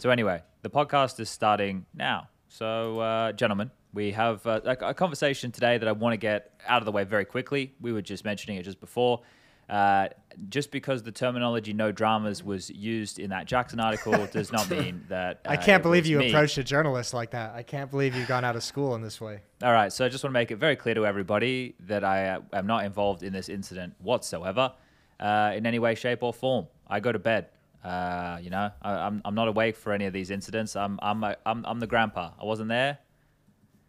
So anyway, the podcast is starting now. So, uh, gentlemen, we have uh, a, a conversation today that I want to get out of the way very quickly. We were just mentioning it just before. Uh, just because the terminology "no dramas" was used in that Jackson article does not mean that. I uh, can't believe you me. approached a journalist like that. I can't believe you've gone out of school in this way. All right, so I just want to make it very clear to everybody that I uh, am not involved in this incident whatsoever, uh, in any way, shape, or form. I go to bed. Uh, you know, I, I'm I'm not awake for any of these incidents. I'm I'm a, I'm I'm the grandpa. I wasn't there,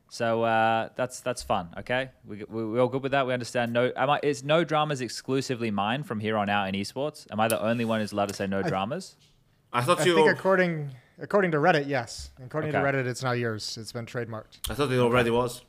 so uh, that's that's fun. Okay, we we we all good with that. We understand. No, am I? Is no dramas exclusively mine from here on out in esports? Am I the only one who's allowed to say no dramas? I thought I you. think according according to Reddit, yes. According to Reddit, it's now yours. It's been trademarked. I thought it already was.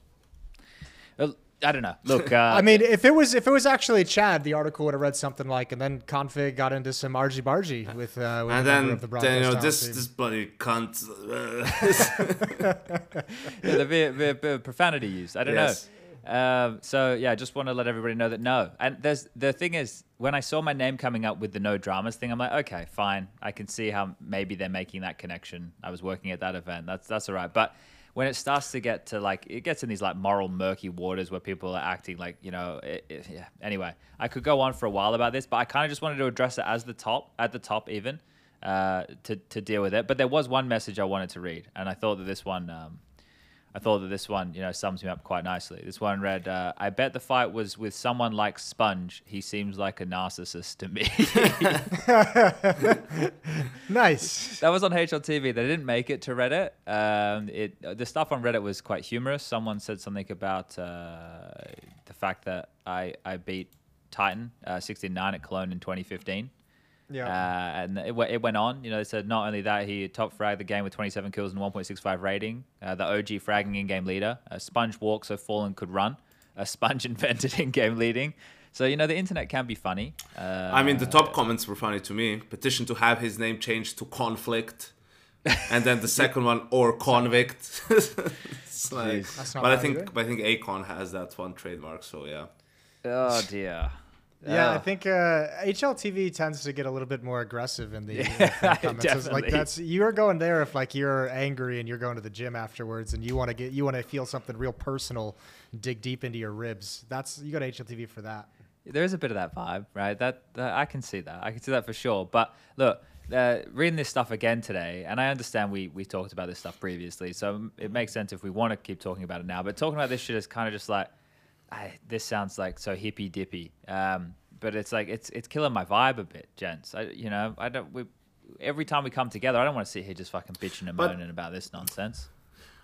Uh, I don't know. Look, uh, I mean, if it was if it was actually Chad, the article would have read something like, and then k0nfig got into some argy bargy with, uh, with And a member then, of the then you know this talent team. this bloody cunt. uh, yeah, the bit, bit, bit of profanity used. I don't Yes. know. Um, so yeah, I just want to let everybody know that no. And there's the thing is, when I saw my name coming up with the no dramas thing, I'm like, okay, fine. I can see how maybe they're making that connection. I was working at that event. That's that's all right. But when it starts to get to like, it gets in these like moral murky waters where people are acting like, you know, it, it, yeah. Anyway, I could go on for a while about this, but I kind of just wanted to address it as the top, at the top even, uh, to to deal with it. But there was one message I wanted to read, and I thought that this one. Um, I thought that this one, you know, sums me up quite nicely. This one read, uh, "I bet the fight was with someone like SPUNJ. He seems like a narcissist to me." nice. that was on HLTV. They didn't make it to Reddit. Um, it the stuff on Reddit was quite humorous. Someone said something about uh, the fact that I I beat Titan uh, 69 at Cologne in 2015. Yeah. Uh, and it, it went on. You know, they said not only that, he top fragged the game with 27 kills and 1.65 rating. Uh, the OG fragging in-game leader. A SPUNJ walked so Fallen could run. A SPUNJ invented in-game leading. So you know the internet can be funny. Uh, I mean, the top comments were funny to me. Petition to have his name changed to conflict, and then the second one or convict. It's like- but I think either. but I think Akon has that one trademark. So yeah. oh dear. Yeah, I Oh. think uh, HLTV tends to get a little bit more aggressive in the, Yeah, comments. Like that's you're going there if like you're angry and you're going to the gym afterwards and you want to get you want to feel something real personal, dig deep into your ribs. That's you go to HLTV for that. There is a bit of that vibe, right? That, that I can see that. I can see that for sure. But look, uh, reading this stuff again today, and I understand we we talked about this stuff previously, so it makes sense if we want to keep talking about it now. But talking about this shit is kind of just like, I, this sounds like so hippy dippy. Um, but it's like it's it's killing my vibe a bit, gents. I, you know, I don't. We, every time we come together, I don't want to sit here just fucking bitching and But- moaning about this nonsense.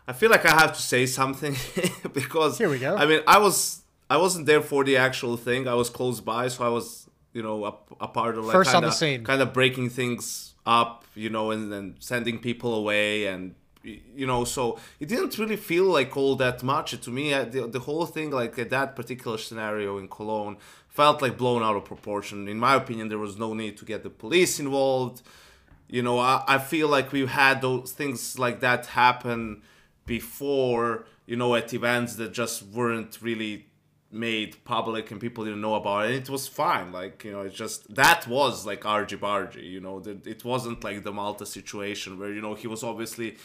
I feel like I have to say something because Here we go. I mean, I was I wasn't there for the actual thing. I was close by, so I was you know a, a part of like First on kinda, the scene. kind of breaking things up, you know, and then sending people away and y- you know so it didn't really feel like all that much. To me uh, the, the whole thing like uh, that particular scenario in cologne felt like blown out of proportion. In my opinion there was no need to get the police involved. You know I, I feel like we've had those things like that happen before you know at events that just weren't really made public and people didn't know about it. And it was fine like you know it's just that was like argy bargy you know that it wasn't like the malta situation where you know he was obviously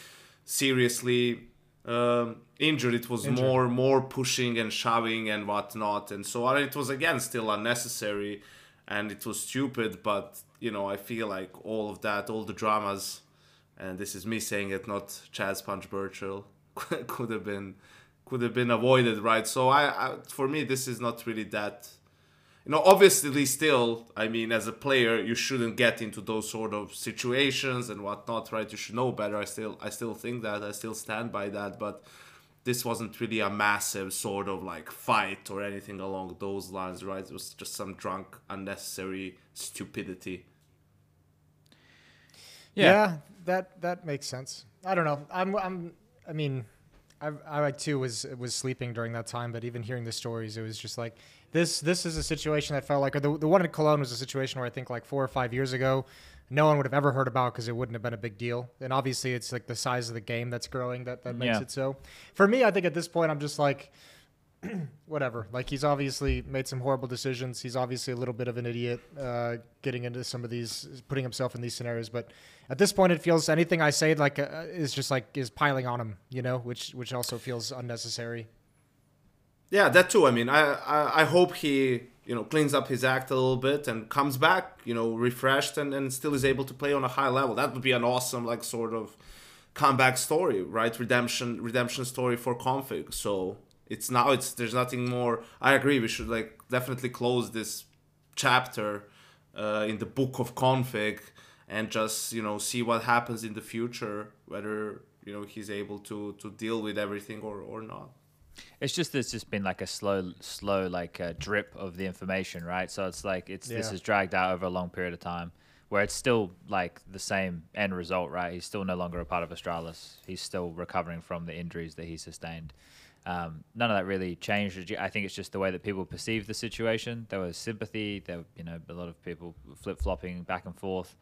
seriously um, injured. It was more more pushing and shoving and whatnot. And so on it was again still unnecessary and it was stupid but you know i feel like all of that all the dramas and this is me saying it not Chad SPUNJ Burchill could have been could have been avoided right? So I, I for me this is not really that you know obviously still i mean as a player you shouldn't get into those sort of situations and whatnot right you should know better i still i still think that i still stand by that but this wasn't really a massive sort of like fight or anything along those lines right it was just some drunk unnecessary stupidity Yeah. that that makes sense. I don't know. I'm I'm I mean, I I too was was sleeping during that time, but even hearing the stories, it was just like this this is a situation that felt like or the the one in Cologne was a situation where I think like four or five years ago, no one would have ever heard about because it wouldn't have been a big deal. And obviously, it's like the size of the game that's growing that that makes Yeah. it so. For me, I think at this point, I'm just like. whatever. Like he's obviously made some horrible decisions. He's obviously a little bit of an idiot, uh, getting into some of these, putting himself in these scenarios. But at this point, it feels anything I say like uh, is just like is piling on him, you know, which which also feels unnecessary. Yeah, that too. I mean, I, I, I hope he you know cleans up his act a little bit and comes back you know refreshed and, and still is able to play on a high level. That would be an awesome like sort of comeback story, right? Redemption redemption story for k0nfig. So it's now it's there's nothing more. I agree. We should like definitely close this chapter uh, in the book of k0nfig and just you know see what happens in the future whether you know he's able to to deal with everything or or not it's just there's just been like a slow, slow like uh, drip of the information, right? So it's like it's yeah. this is dragged out over a long period of time, where it's still like the same end result, right? He's still no longer a part of Astralis. He's still recovering from the injuries that he sustained. Um, none of that really changed. I think it's just the way that people perceive the situation. There was sympathy. There, were, you know, a lot of people flip flopping back and forth,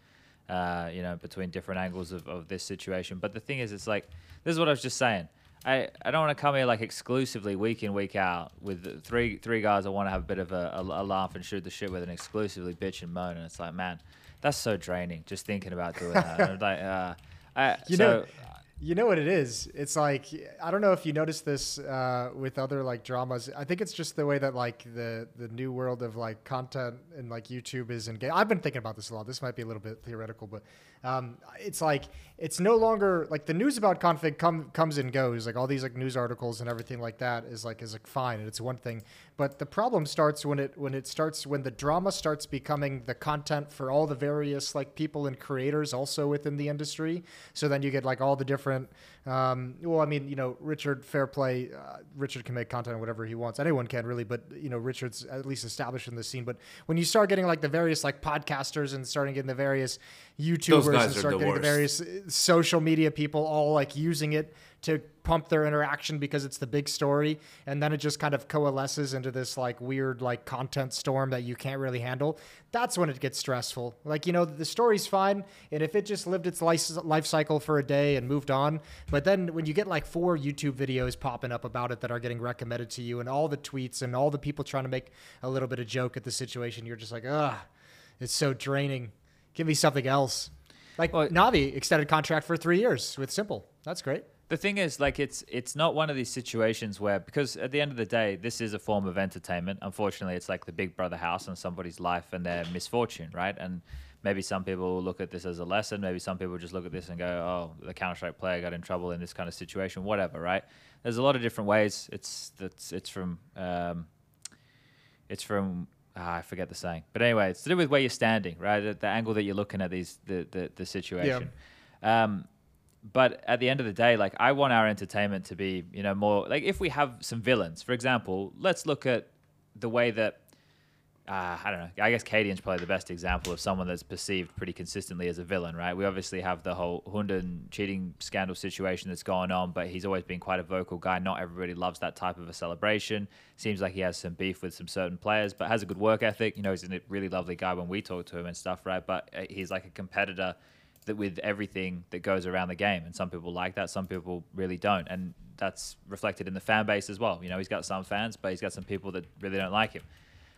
uh, you know, between different angles of, of this situation. But the thing is, it's like this is what I was just saying I, I don't want to come here like exclusively week in week out with three three guys I want to have a bit of a, a, a, laugh and shoot the shit with and exclusively bitch and moan and it's like man that's so draining just thinking about doing that like uh, I, you so, know you know what it is? It's like I don't know if you noticed this uh, with other like dramas. I think it's just the way that like the the new world of like content and like YouTube is engaged. I've been thinking about this a lot. This might be a little bit theoretical, but um, it's like it's no longer like the news about k0nfig come, comes and goes. Like all these like news articles and everything like that is like is like fine and it's one thing. But the problem starts when it when it starts when the drama starts becoming the content for all the various like people and creators also within the industry. So then you get like all the different. Um, well, I mean, you know, Richard Fairplay, uh, Richard can make content whatever he wants. Anyone can really, but you know, Richard's at least established in the scene. But when you start getting like the various like podcasters and starting getting the various YouTubers and start getting worst. the various uh, social media people all like using it to pump their interaction because it's the big story. And then it just kind of coalesces into this like weird like content storm that you can't really handle. That's when it gets stressful. Like you know the story's fine and if it just lived its life, life cycle for a day and moved on but then when you get like four youtube videos popping up about it that are getting recommended to you and all the tweets and all the people trying to make a little bit of joke at the situation you're just like ugh it's so draining. Give me something else. Like well, Navi extended contract for three years with s1mple. That's great. The thing is, like, it's it's not one of these situations where because at the end of the day, this is a form of entertainment. Unfortunately, it's like the Big Brother house on somebody's life and their misfortune, right? And maybe some people will look at this as a lesson. Maybe some people just look at this and go, "Oh, the Counter Strike player got in trouble in this kind of situation." Whatever, right? There's a lot of different ways. It's that's it's from um, it's from ah, I forget the saying, but anyway, it's to do with where you're standing, right? The, the angle that you're looking at these the the, the situation. Yeah. Um, but at the end of the day, like I want our entertainment to be, you know, more like if we have some villains, for example, let's look at the way that uh, I don't know. I guess Cadian's probably the best example of someone that's perceived pretty consistently as a villain, right? We obviously have the whole Hunden cheating scandal situation that's going on, but he's always been quite a vocal guy. Not everybody loves that type of a celebration. Seems like he has some beef with some certain players, but has a good work ethic. You know, he's a really lovely guy when we talk to him and stuff, right? But uh, he's like a competitor that with everything that goes around the game, and some people like that, some people really don't, and that's reflected in the fan base as well. You know, he's got some fans, but he's got some people that really don't like him.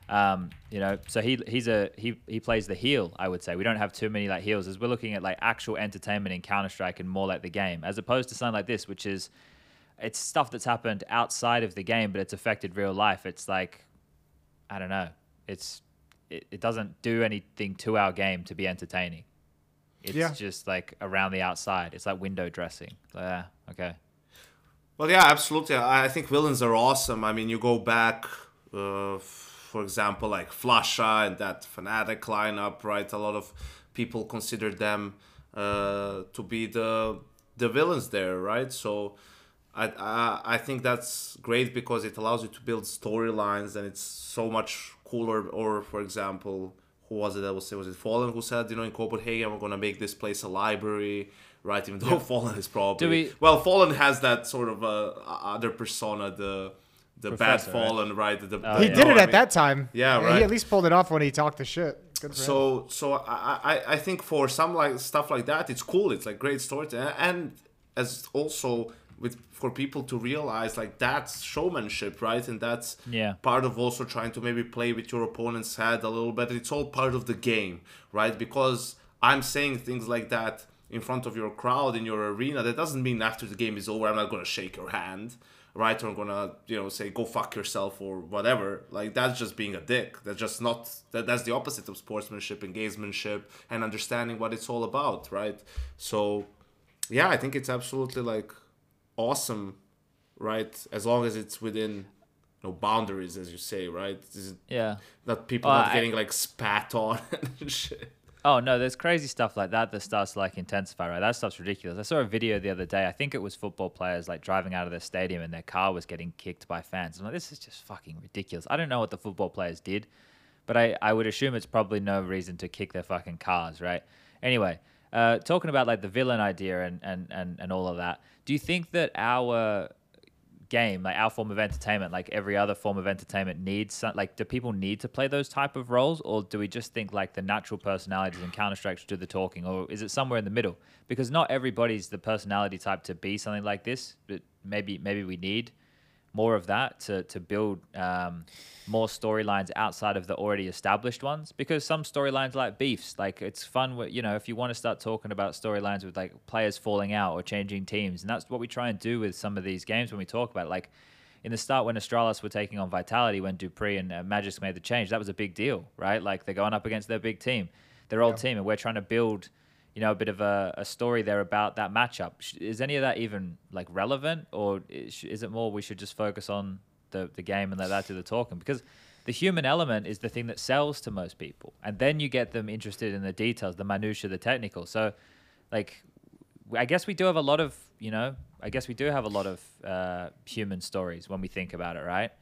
Um, you know, so he he's a he he plays the heel. I would say we don't have too many like heels as we're looking at like actual entertainment in Counter Strike and more like the game, as opposed to something like this, which is it's stuff that's happened outside of the game, but it's affected real life. It's like I don't know. It's it, it doesn't do anything to our game to be entertaining. It's yeah. just like around the outside. It's like window dressing. Yeah, okay. Well, yeah, absolutely. I think villains are awesome. I mean, you go back. Uh, for example, like flusha and that Fnatic lineup, right? A lot of people consider them uh, to be the the villains there, right? So I, I I think that's great because it allows you to build storylines and it's so much cooler. Or for example, who was it that was was it Fallen who said you know in Copenhagen we're gonna make this place a library, right? Even though yeah. Fallen is probably we, well, Fallen has that sort of uh, other persona, the the Professor, bad fallen, right? right? The, oh, he yeah. did it at that time. Yeah, right. He at least pulled it off when he talked the shit. so, him. so I, I, I think for some like stuff like that, it's cool. It's like great story, and as also with for people to realize like that's showmanship right? And that's Yeah. part of also trying to maybe play with your opponent's head a little bit. It's all part of the game right? Because i'm saying things like that in front of your crowd in your arena that doesn't mean after the game is over i'm not going to shake your hand right? Or i'm going to you know say go fuck yourself or whatever. Like that's just being a dick. That's just not that, that's the opposite of sportsmanship and gamesmanship and understanding what it's all about right? So yeah i think it's absolutely like awesome right as long as it's within you know boundaries as you say right Yeah. not people Well, not I- getting like spat on and shit Oh no, there's crazy stuff like that that starts to like intensify, right? That stuff's ridiculous. I saw a video the other day. I think it was football players like driving out of their stadium and their car was getting kicked by fans. I'm like, this is just fucking ridiculous. I don't know what the football players did, but I, I would assume it's probably no reason to kick their fucking cars, right? Anyway, uh, talking about like the villain idea and, and, and, and all of that, do you think that our game, like our form of entertainment, like every other form of entertainment, needs some, like do people need to play those type of roles, or do we just think like the natural personalities in Counter Strike do the talking, or is it somewhere in the middle? Because not everybody's the personality type to be something like this, but maybe maybe we need more of that to to build um, more storylines outside of the already established ones. Because some storylines like beefs, like it's fun. You know, if you want to start talking about storylines with like players falling out or changing teams, and that's what we try and do with some of these games when we talk about it. like. In the start, when Astralis were taking on Vitality, when dupreeh and uh, Magisk made the change, that was a big deal, right? Like they're going up against their big team, their old team, and we're trying to build you know, a bit of a, a story there about that matchup. Is any of that even like relevant, or is, it more we should just focus on the the game and let that do the talking? Because the human element is the thing that sells to most people, and then you get them interested in the details, the minutia, the technical. So, like, I guess we do have a lot of, you know, I guess we do have a lot of uh, human stories when we think about it, right?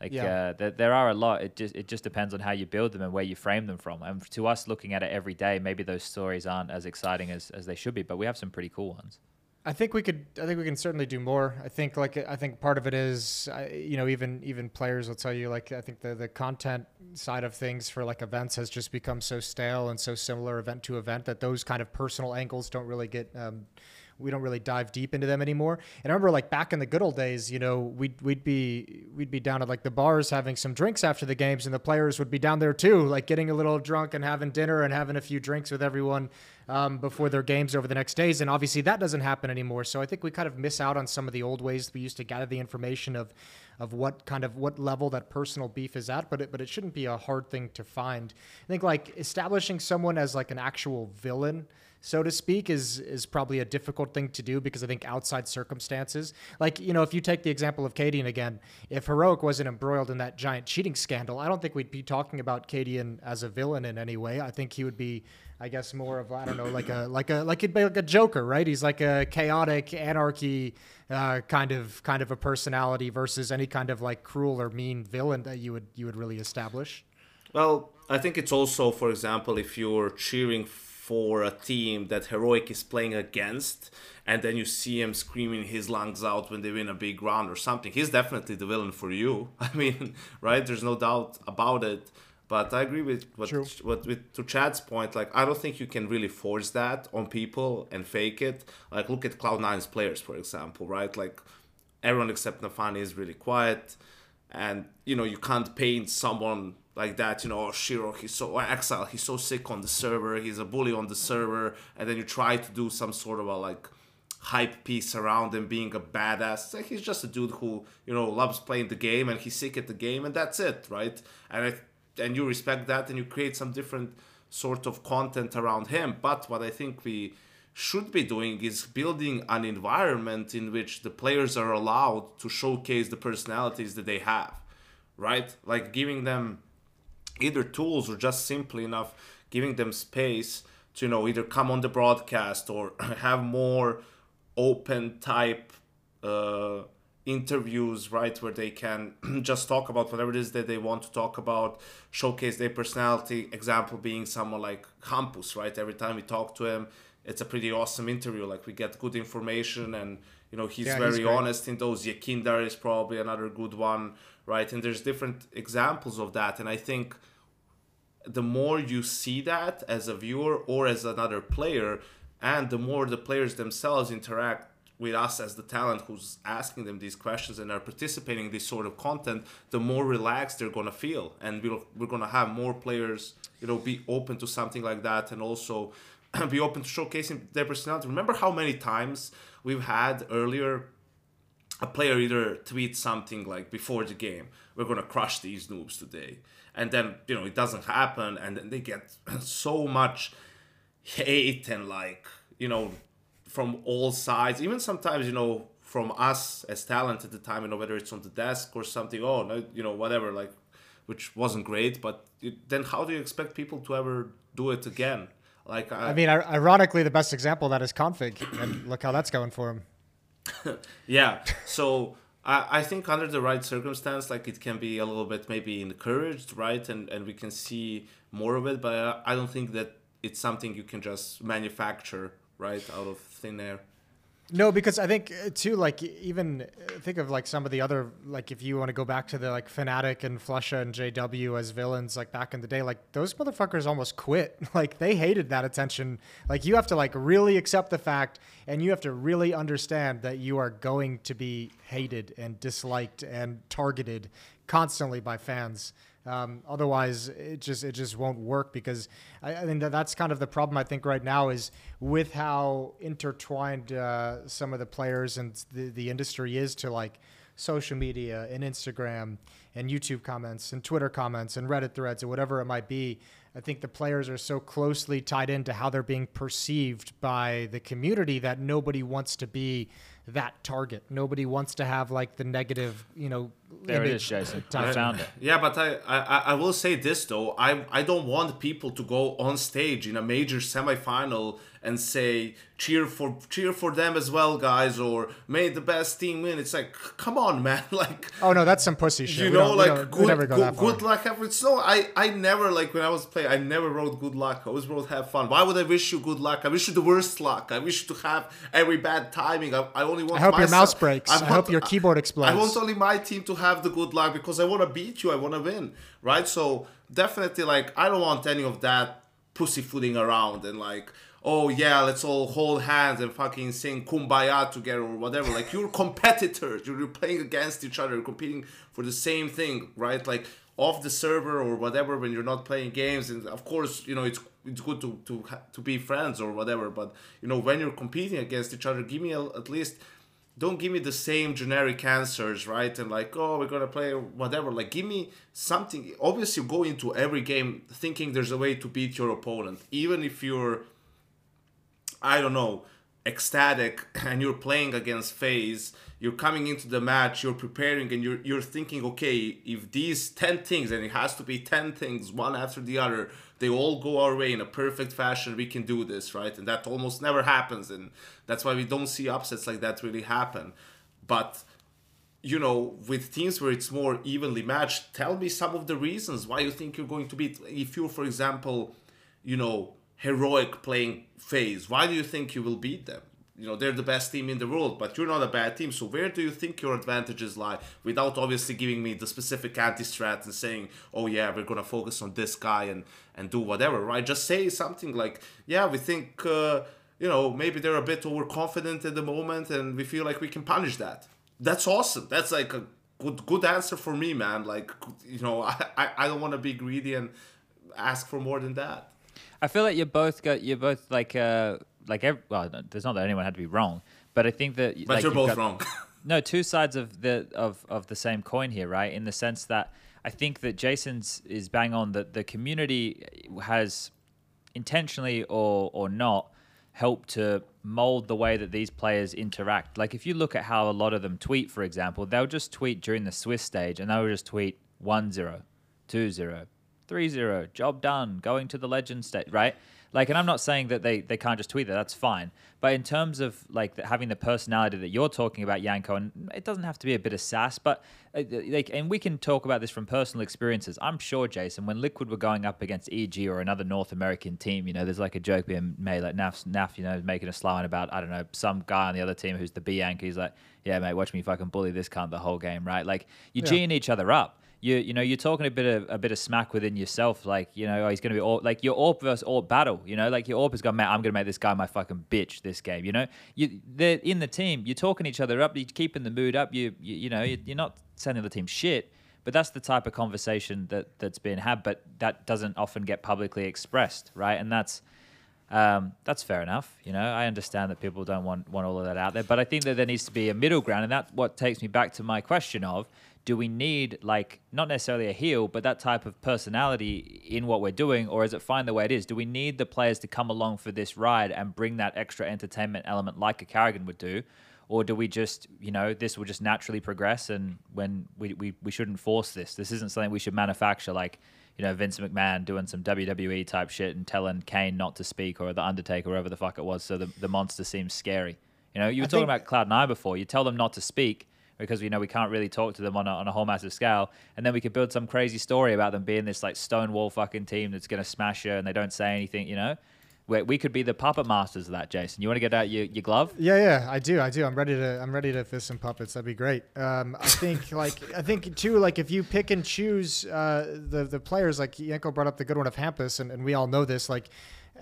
Like Yeah. uh, there, there are a lot. It just it just depends on how you build them and where you frame them from. And to us, looking at it every day, maybe those stories aren't as exciting as, as they should be. But we have some pretty cool ones. I think we could. I think we can certainly do more. I think like I think part of it is, you know, even even players will tell you like I think the the content side of things for like events has just become so stale and so similar event to event that those kind of personal angles don't really get. Um, we don't really dive deep into them anymore. And I remember like back in the good old days, you know, we'd we'd be we'd be down at like the bars having some drinks after the games, and the players would be down there too, like getting a little drunk and having dinner and having a few drinks with everyone um, before their games over the next days. And obviously that doesn't happen anymore. So I think we kind of miss out on some of the old ways we used to gather the information of of what kind of what level that personal beef is at. But it, but it shouldn't be a hard thing to find. I think like establishing someone as like an actual villain so to speak, is is probably a difficult thing to do because I think outside circumstances, like you know, if you take the example of Cadian again, if Heroic wasn't embroiled in that giant cheating scandal, I don't think we'd be talking about Cadian as a villain in any way. I think he would be, I guess, more of I don't know, like a like a like he'd be like a Joker, right? He's like a chaotic anarchy uh, kind of kind of a personality versus any kind of like cruel or mean villain that you would you would really establish. Well, I think it's also, for example, if you're cheering for a team that Heroic is playing against, and then you see him screaming his lungs out when they win a big round or something, he's definitely the villain for you. I mean, right? There's no doubt about it. But I agree with what, True. what with to Chad's point. Like, I don't think you can really force that on people and fake it. Like, look at Cloud 9's players, for example, right? Like, everyone except nafany is really quiet and you know you can't paint someone like that you know oh, shiro he's so exile he's so sick on the server he's a bully on the server and then you try to do some sort of a like hype piece around him being a badass. Like he's just a dude who you know loves playing the game and he's sick at the game and that's it right? And it, and you respect that and you create some different sort of content around him. But what i think we should be doing is building an environment in which the players are allowed to showcase the personalities that they have, right? Like giving them either tools or just simply enough giving them space to you know either come on the broadcast or have more open type uh, interviews right where they can just talk about whatever it is that they want to talk about showcase their personality. Example being someone like Hampus right? Every time we talk to him it's a pretty awesome interview. Like we get good information and you know he's Yeah, very great. honest in those. YEKINDAR is probably another good one right? And there's different examples of that. And i think the more you see that as a viewer or as another player and the more the players themselves interact with us as the talent who's asking them these questions and are participating in this sort of content, the more relaxed they're gonna feel, and we'll, we're gonna have more players, you know, be open to something like that, and also be open to showcasing their personality. Remember how many times we've had earlier a player either tweets something like before the game, we're gonna crush these noobs today, and then you know it doesn't happen, and then they get so much hate and like you know from all sides, even sometimes you know from us as talent at the time, you know whether it's on the desk or something. Oh no, you know whatever, like which wasn't great, but it, then how do you expect people to ever do it again? Like I, I mean, ironically, the best example of that is k0nfig, and look how that's going for him. yeah. So I, I think under the right circumstance, like it can be a little bit maybe encouraged, right? And and we can see more of it, but I, I don't think that it's something you can just manufacture right out of thin air. No, because I think uh, too, like even uh, think of like some of the other, like if you want to go back to the like Fnatic and flusha and JW as villains, like back in the day, like those motherfuckers almost quit. Like they hated that attention. Like you have to like really accept the fact, and you have to really understand that you are going to be hated and disliked and targeted constantly by fans. Um, otherwise, it just it just won't work because I, I think that that's kind of the problem. I think right now is with how intertwined uh, some of the players and the the industry is to like social media and Instagram and YouTube comments and Twitter comments and Reddit threads or whatever it might be. I think the players are so closely tied into how they're being perceived by the community that nobody wants to be that target. Nobody wants to have like the negative, you know. There it is, Jason. I found it. Yeah, but I, I I will say this though. I I don't want people to go on stage in a major semifinal and say cheer for cheer for them as well, guys, or may the best team win. It's like, come on, man, like. Oh no, that's some pussy shit. You know, like good, good, good luck. It's no, I I never like when I was playing. I never wrote good luck. I always wrote have fun. Why would I wish you good luck? I wish you the worst luck. I wish you to have every bad timing. I, I only want. I hope myself. your mouse breaks. I, want, I hope your keyboard explodes. I want only my team to have the good luck because I want to beat you. I want to win, right? So definitely, like, I don't want any of that pussyfooting around and like oh yeah, let's all hold hands and fucking sing kumbaya together or whatever. Like you're competitors, you're playing against each other, you're competing for the same thing, right? Like off the server or whatever when you're not playing games. And of course, you know it's it's good to to to be friends or whatever. But you know when you're competing against each other, give me a, at least. Don't give me the same generic answers, right? And like, oh, we're gonna play whatever. Like, give me something. Obviously, go into every game thinking there's a way to beat your opponent, even if you're I don't know, Ecstatic and you're playing against FaZe, you're coming into the match, you're preparing and you're you're thinking, okay, if these 10 things and it has to be 10 things one after the other, they all go our way in a perfect fashion, we can do this, right? And that almost never happens and that's why we don't see upsets like that really happen. But you know, with teams where it's more evenly matched, tell me some of the reasons why you think you're going to beat. If you're, for example, you know, heroic playing FaZe. why do you think you will beat them? You know, they're the best team in the world, but you're not a bad team. So where do you think your advantages lie? Without obviously giving me the specific anti-strat and saying, oh yeah, we're gonna focus on this guy and and do whatever, right? Just say something like, yeah, we think, uh, you know, maybe they're a bit overconfident at the moment, and we feel like we can punish that. That's awesome. That's like a good good answer for me, man. Like, you know, I I, I don't want to be greedy and ask for more than that. I feel like you're both got you're both like uh like every, well, there's not that anyone had to be wrong, but I think that but like, you're both got, wrong. no, two sides of the of of the same coin here, right? In the sense that I think that Jason's is bang on that the community has intentionally or or not helped to mold the way that these players interact. Like if you look at how a lot of them tweet, for example, they'll just tweet during the Swiss stage and they'll just tweet 1-0, 2-0, 3-0, job done, going to the legend state, right? Like, and I'm not saying that they, they can't just tweet that. That's fine. But in terms of like the, having the personality that you're talking about, Janko, and it doesn't have to be a bit of sass, but uh, like, and we can talk about this from personal experiences. I'm sure, Jason, when Liquid were going up against EG or another North American team, you know, there's like a joke being made, like Naf, Naf, you know, making a slang about I don't know some guy on the other team who's the B Yankee. He's like, yeah, mate, watch me fucking bully this cunt the whole game, right? Like, you're yeah. each other up you you know you're talking a bit of a bit of smack within yourself, like you know oh, he's going to be all, like your AWP versus AWP battle. You know, like your AWP has gone, man, I'm going to make this guy my fucking bitch this game. You know, you they're in the team, you're talking each other up, you're keeping the mood up. You you, you know you're not sending the team shit. But that's the type of conversation that that's been had, but that doesn't often get publicly expressed, right? And that's um, that's fair enough. You know, I understand that people don't want want all of that out there, but I think that there needs to be a middle ground, and that's what takes me back to my question of: Do we need like not necessarily a heel, but that type of personality in what we're doing, or is it fine the way it is? Do we need the players to come along for this ride and bring that extra entertainment element like a karrigan would do? Or do we just, you know, this will just naturally progress and when we, we, we shouldn't force this? This isn't something we should manufacture like, you know, Vince McMahon doing some WWE type shit and telling Kane not to speak or The Undertaker, whoever the fuck it was, so the, the monster seems scary. You know, you were I talking about Cloud9 before. You tell them not to speak because we know we can't really talk to them on a, on a whole massive scale. And then we could build some crazy story about them being this like stonewall fucking team that's to smash you and they don't say anything, you know? We, we could be the puppet masters of that, Jason. You want to get out your, your glove? Yeah, yeah, I do, I do. I'm ready to, I'm ready to fist some puppets. That'd be great. Um, I think, like, I think too, like, if you pick and choose uh, the the players, like Janko brought up the good one of Hampus, and, and we all know this, like.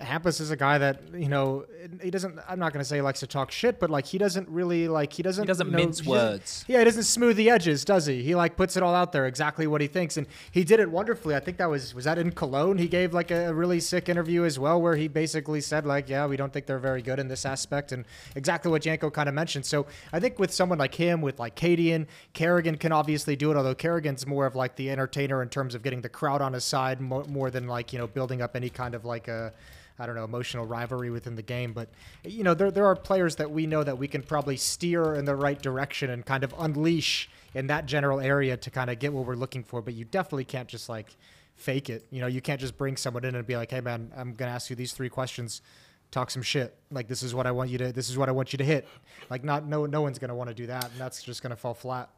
Hampus is a guy that you know he doesn't. I'm not going to say he likes to talk shit, but like he doesn't really like he doesn't. He doesn't know, mince he doesn't- words. Yeah, he doesn't smooth the edges, does he? He like puts it all out there exactly what he thinks, and he did it wonderfully. I think that was was that in Cologne. He gave like a really sick interview as well, where he basically said like, yeah, we don't think they're very good in this aspect, and exactly what Janko kind of mentioned. So I think with someone like him, with like Cadian, karrigan can obviously do it. Although karrigan's more of like the entertainer in terms of getting the crowd on his side, more, more than like you know building up any kind of like a. I don't know, emotional rivalry within the game. But, you know, there, there are players that we know that we can probably steer in the right direction and kind of unleash in that general area to kind of get what we're looking for. But you definitely can't just like fake it. You know, you can't just bring someone in and be like, hey, man, I'm going to ask you these three questions. Talk some shit. Like this is what I want you to. This is what I want you to hit. Like not no no one's gonna want to do that, and that's just gonna fall flat.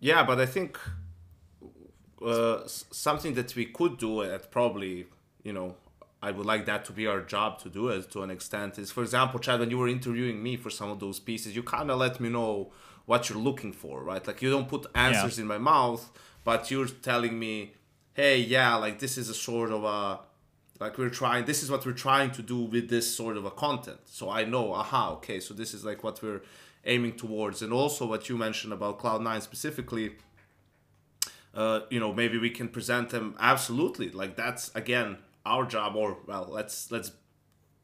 Yeah, but I think uh, something that we could do at probably, you know, I would like that to be our job to do it to an extent is, for example, Chad, when you were interviewing me for some of those pieces, you kind of let me know what you're looking for, right? Like you don't put answers in my mouth, but you're telling me, hey, yeah, like this is a sort of a, like we're trying, this is what we're trying to do with this sort of a content. So I know, aha, okay, so this is like what we're aiming towards. And also what you mentioned about Cloud9 specifically, uh, you know maybe we can present them absolutely like that's again our job or well let's let's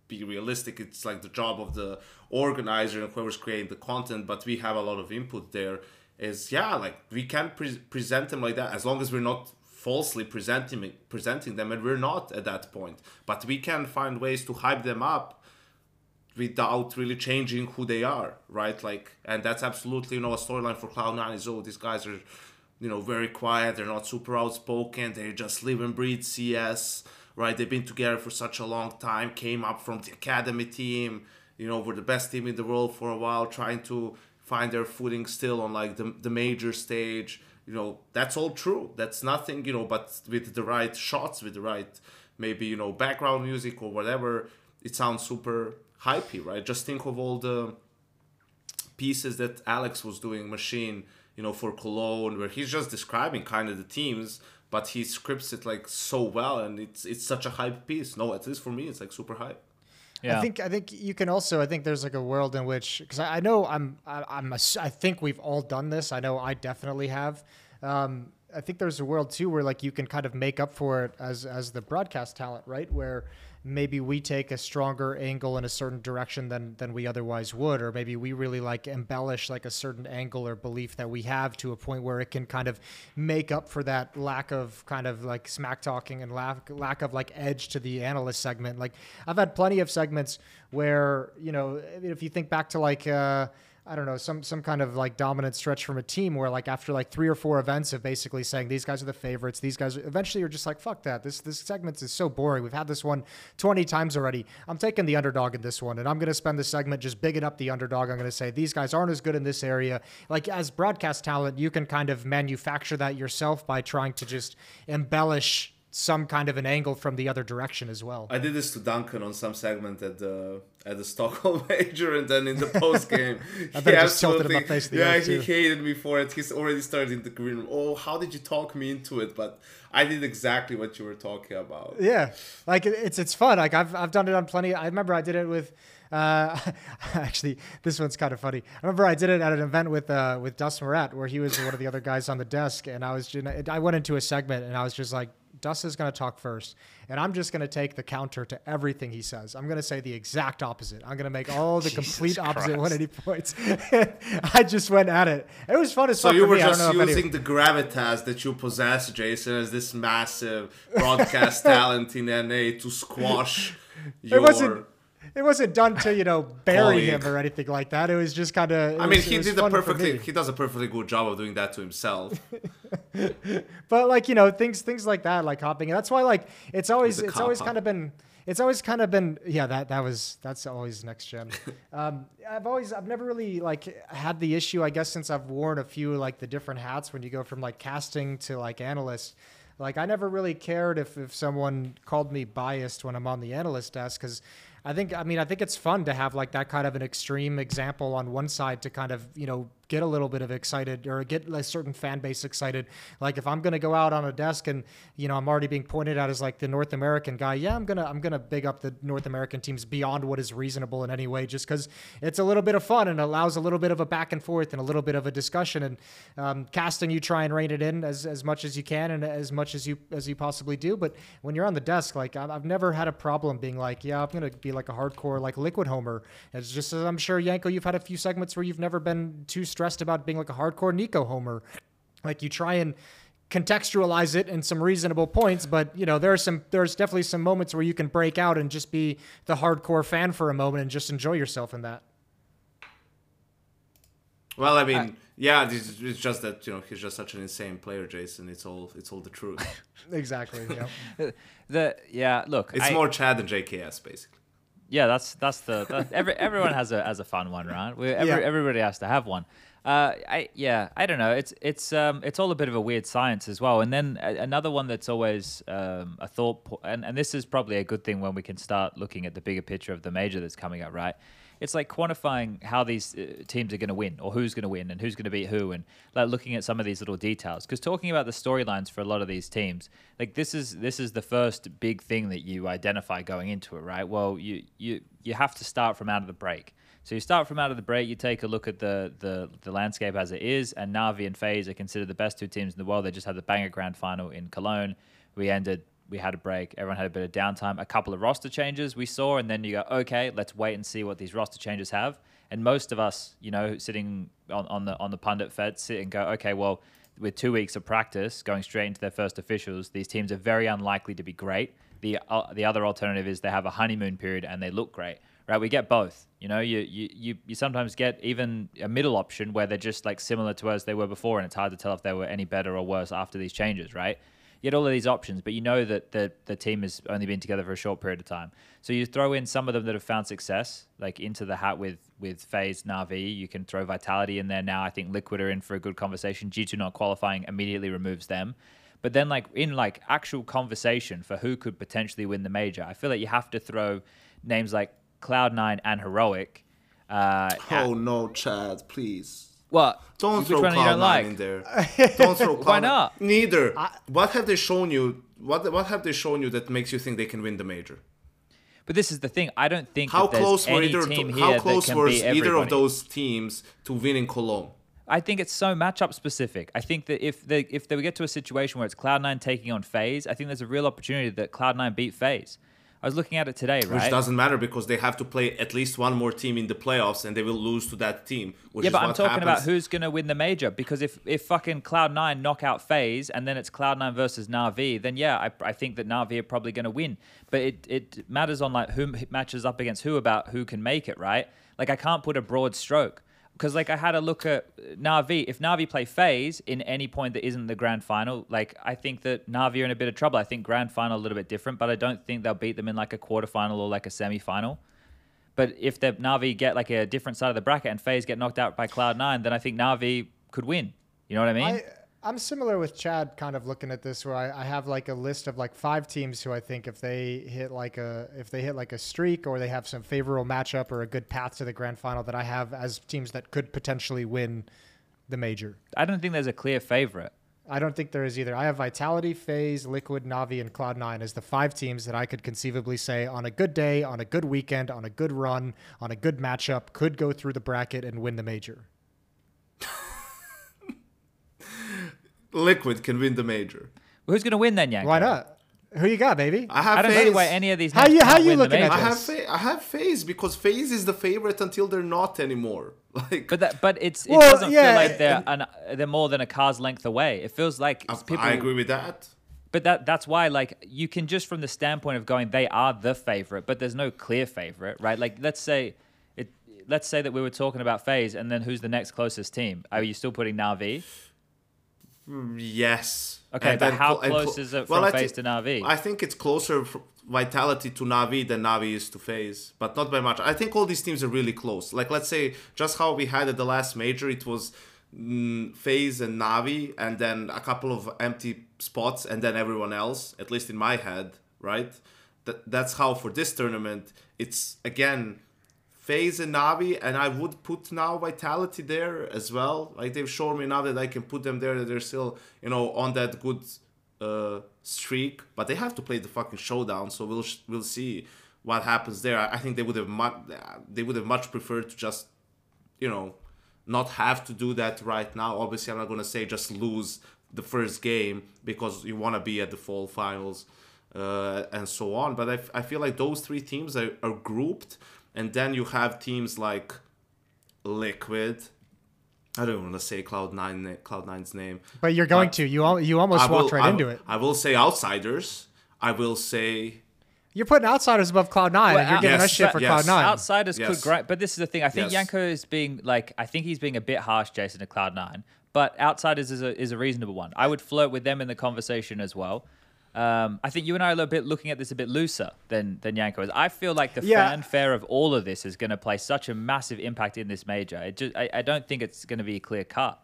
be realistic it's like the job of the organizer and whoever's creating the content but we have a lot of input there is yeah like we can pre- present them like that as long as we're not falsely presenting presenting them and we're not at that point but we can find ways to hype them up without really changing who they are, right? Like, and that's absolutely you know a storyline for Cloud Nine is oh these guys are, you know, very quiet. They're not super outspoken. They just live and breathe CS, right? They've been together for such a long time. Came up from the academy team. You know, were the best team in the world for a while, trying to find their footing still on like the the major stage. You know, that's all true. That's nothing, you know, but with the right shots, with the right maybe you know background music or whatever, it sounds super hypey, right? Just think of all the pieces that Alex was doing, Machine, you know, for Cologne, where he's just describing kind of the teams, but he scripts it like so well, and it's it's such a hype piece. No, at least for me, it's like super hype. Yeah. I think I think you can also I think there's like a world in which because I, I know I'm I, I'm a, I think we've all done this. I know I definitely have. Um, I think there's a world too where like you can kind of make up for it as as the broadcast talent, right? Where maybe we take a stronger angle in a certain direction than than we otherwise would, or maybe we really like embellish like a certain angle or belief that we have to a point where it can kind of make up for that lack of kind of like smack talking and lack lack of like edge to the analyst segment. Like I've had plenty of segments where you know if you think back to like. Uh, I don't know, some some kind of like dominant stretch from a team where like after like three or four events of basically saying these guys are the favorites, these guys are, eventually you're just like fuck that. This this segment is so boring. We've had this one 20 times already. I'm taking the underdog in this one and I'm going to spend the segment just bigging up the underdog. I'm going to say these guys aren't as good in this area. Like as broadcast talent, you can kind of manufacture that yourself by trying to just embellish some kind of an angle from the other direction as well. I did this to Duncan on some segment at the at the Stockholm major, and then in the post game, I bet it just tilted my face the yeah, he too. hated me for it. He's already started in the green room. Oh, how did you talk me into it? But I did exactly what you were talking about. Yeah, like it's it's fun. Like I've I've done it on plenty. I remember I did it with. Uh, actually, this one's kind of funny. I remember I did it at an event with uh, with Dust Morat, where he was one of the other guys on the desk, and I was just, I went into a segment, and I was just like, Dust is going to talk first, and I'm just going to take the counter to everything he says. I'm going to say the exact opposite. I'm going to make all the complete opposite 180 points. I just went at it. It was fun as So fuck you for were me. I don't just using the gravitas that you possess, Jason, as this massive broadcast talent in NA to squash your. It wasn't. Done to you know bury him or anything like that. It was just kind of. I mean, he did a perfectly. He does a perfectly good job of doing that to himself. But like you know things things like that, like hopping. That's why like it's always it's always kind of been it's always kind of been yeah that that was that's always next gen. um, I've always I've never really like had the issue I guess since I've worn a few like the different hats when you go from like casting to like analyst. Like I never really cared if if someone called me biased when I'm on the analyst desk because. I think I mean I think it's fun to have like that kind of an extreme example on one side to kind of you know get a little bit of excited or get a certain fan base excited. Like if I'm gonna go out on a desk and you know I'm already being pointed at as like the North American guy, yeah, I'm gonna I'm gonna big up the North American teams beyond what is reasonable in any way, just because it's a little bit of fun and allows a little bit of a back and forth and a little bit of a discussion. And um, casting, you try and rein it in as, as much as you can and as much as you as you possibly do. But when you're on the desk, like I've, never had a problem being like, yeah, I'm gonna be like a hardcore like liquid homer. It's just as I'm sure Janko, you've had a few segments where you've never been too stressed about being like a hardcore Nico homer. Like you try and contextualize it in some reasonable points, but you know, there's some there's definitely some moments where you can break out and just be the hardcore fan for a moment and just enjoy yourself in that. Well, I mean, yeah, it's, it's just that you know he's just such an insane player, Jason. It's all it's all the truth. Exactly. Yeah. The yeah, look, It's I- more Chad than JKS, basically. Yeah, that's that's the that, every everyone has a has a fun one, right? We, every, Yeah. Everybody has to have one. Uh, I yeah, I don't know. It's it's um it's all a bit of a weird science as well. And then a, another one that's always um, a thought, po- and and this is probably a good thing when we can start looking at the bigger picture of the major that's coming up, right? It's like quantifying how these uh, teams are going to win, or who's going to win, and who's going to beat who, and like looking at some of these little details. Because talking about the storylines for a lot of these teams, like this is this is the first big thing that you identify going into it, right? Well, you you you have to start from out of the break. So you start from out of the break, you take a look at the the, the landscape as it is, and Navi and FaZe are considered the best two teams in the world. They just had the banger grand final in Cologne. We ended, we had a break, everyone had a bit of downtime, a couple of roster changes we saw, and then you go, okay, let's wait and see what these roster changes have. And most of us, you know, sitting on, on the on the pundit fed, sit and go, okay, well, with two weeks of practice, going straight into their first officials, these teams are very unlikely to be great. The uh, the other alternative is they have a honeymoon period and they look great right? We get both. You know, you, you you you sometimes get even a middle option where they're just like similar to as they were before, and it's hard to tell if they were any better or worse after these changes, right? You get all of these options, but you know that the the team has only been together for a short period of time. So you throw in some of them that have found success, like into the hat with with FaZe Navi. You can throw Vitality in there now. I think Liquid are in for a good conversation. G2 not qualifying immediately removes them. But then, like in like actual conversation for who could potentially win the major, I feel like you have to throw names like Cloud9 and Heroic. Uh, Oh no, Chad, please. what? Don't Which throw one you don't Cloud9 like? in there. Don't throw Cloud9. Why not? Neither. what have they shown you? What what have they shown you that makes you think they can win the major? But this is the thing. I don't think How that close were either? team To, here how close can was beat either of those teams to winning Cologne? I think it's so matchup specific. I think that if they if they would get to a situation where it's Cloud9 taking on FaZe, I think there's a real opportunity that Cloud9 beat FaZe. I was looking at it today, right? Which doesn't matter because they have to play at least one more team in the playoffs and they will lose to that team. Which yeah, but I'm talking about who's going to win the major because if if fucking Cloud9 knock out FaZe and then it's Cloud9 versus Navi, then yeah, I, I think that Navi are probably going to win. But it, it matters on like who matches up against who about who can make it, right? Like I can't put a broad stroke because like I had a look at Navi. If Navi play FaZe in any point that isn't the grand final, like I think that Navi are in a bit of trouble. I think grand final a little bit different, but I don't think they'll beat them in like a quarterfinal or like a semi-final. But if the Navi get like a different side of the bracket and FaZe get knocked out by Cloud9, then I think Navi could win. You know what I mean? I I'm similar with Chad, kind of looking at this, where I, I have like a list of like five teams who I think if they hit like a if they hit like a streak or they have some favorable matchup or a good path to the grand final, that I have as teams that could potentially win the major. I don't think there's a clear favorite. I don't think there is either. I have Vitality, FaZe, Liquid, Navi, and Cloud9 as the five teams that I could conceivably say on a good day, on a good weekend, on a good run, on a good matchup, could go through the bracket and win the major. Liquid can win the major. Well, who's going to win then, Janko? Why not? Who you got, baby? I have I don't see FaZe. why any of these. How you- how you looking at major. I have this? fa- I have FaZe because FaZe is the favorite until they're not anymore. Like But that, but it's it Well, doesn't yeah, feel like they're an, they're more than a car's length away. It feels like I, people. I agree with that. But that that's why like you can just from the standpoint of going they are the favorite, but there's no clear favorite, right? Like let's say it let's say that we were talking about FaZe, and then who's the next closest team? Are you still putting Navi? Yes. Okay, And but how close clo- is it from FaZe thi- to Navi? I think it's closer Vitality to Navi than Navi is to FaZe, but not by much. I think all these teams are really close. Like let's say just how we had at the last major, it was mm, FaZe and Navi, and then a couple of empty spots, and then everyone else. At least in my head, right? That that's how for this tournament, it's again. FaZe and Navi, and I would put now Vitality there as well. Like they've shown me now that I can put them there, that they're still, you know, on that good uh, streak. But they have to play the fucking showdown, so we'll we'll see what happens there. I I think they would have much they would have much preferred to just, you know, not have to do that right now. Obviously, I'm not gonna say just lose the first game because you want to be at the fall finals uh, and so on. But I, f- I feel like those three teams are, are grouped, and then you have teams like Liquid. I don't want to say Cloud Nine Cloud Nine's name. But you're going But to. You al- you almost I will, walked right I into will- it. I will say outsiders. I will say You're putting outsiders above Cloud9, and you're out- giving Yes, us shit for yes. Cloud9. Outsiders Yes. could great, but this is the thing. I think Yes. Janko is being like I think he's being a bit harsh, Jason, to Cloud Nine. But outsiders is a is a reasonable one. I would flirt with them in the conversation as well. Um, I think you and I are a bit looking at this a bit looser than than Janko is. I feel like the Yeah. fanfare of all of this is going to play such a massive impact in this major. It just I, I don't think it's going to be a clear cut.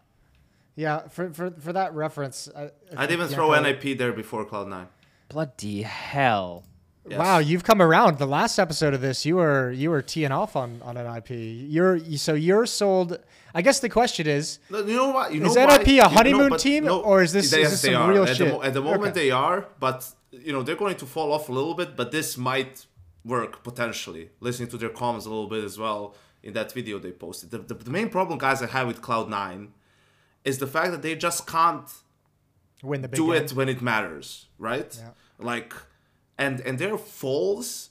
Yeah, for, for, for that reference. I, I'd even yeah, throw go- NIP there before Cloud Nine. Bloody hell! Yes. Wow, you've come around. The last episode of this, you were you were teeing off on, on an IP. You're so you're sold. I guess the question is, you know what? You know Is why- NIP a honeymoon team, or is this- Yes, is this some are. real at shit? The, at the moment, Okay. they are, but you know they're going to fall off a little bit. But this might work potentially. Listening to their comments a little bit as well in that video they posted. The, the, the main problem, guys, I have with Cloud Nine is the fact that they just can't win the do game. it when it matters, right? Yeah. Like, and and their falls,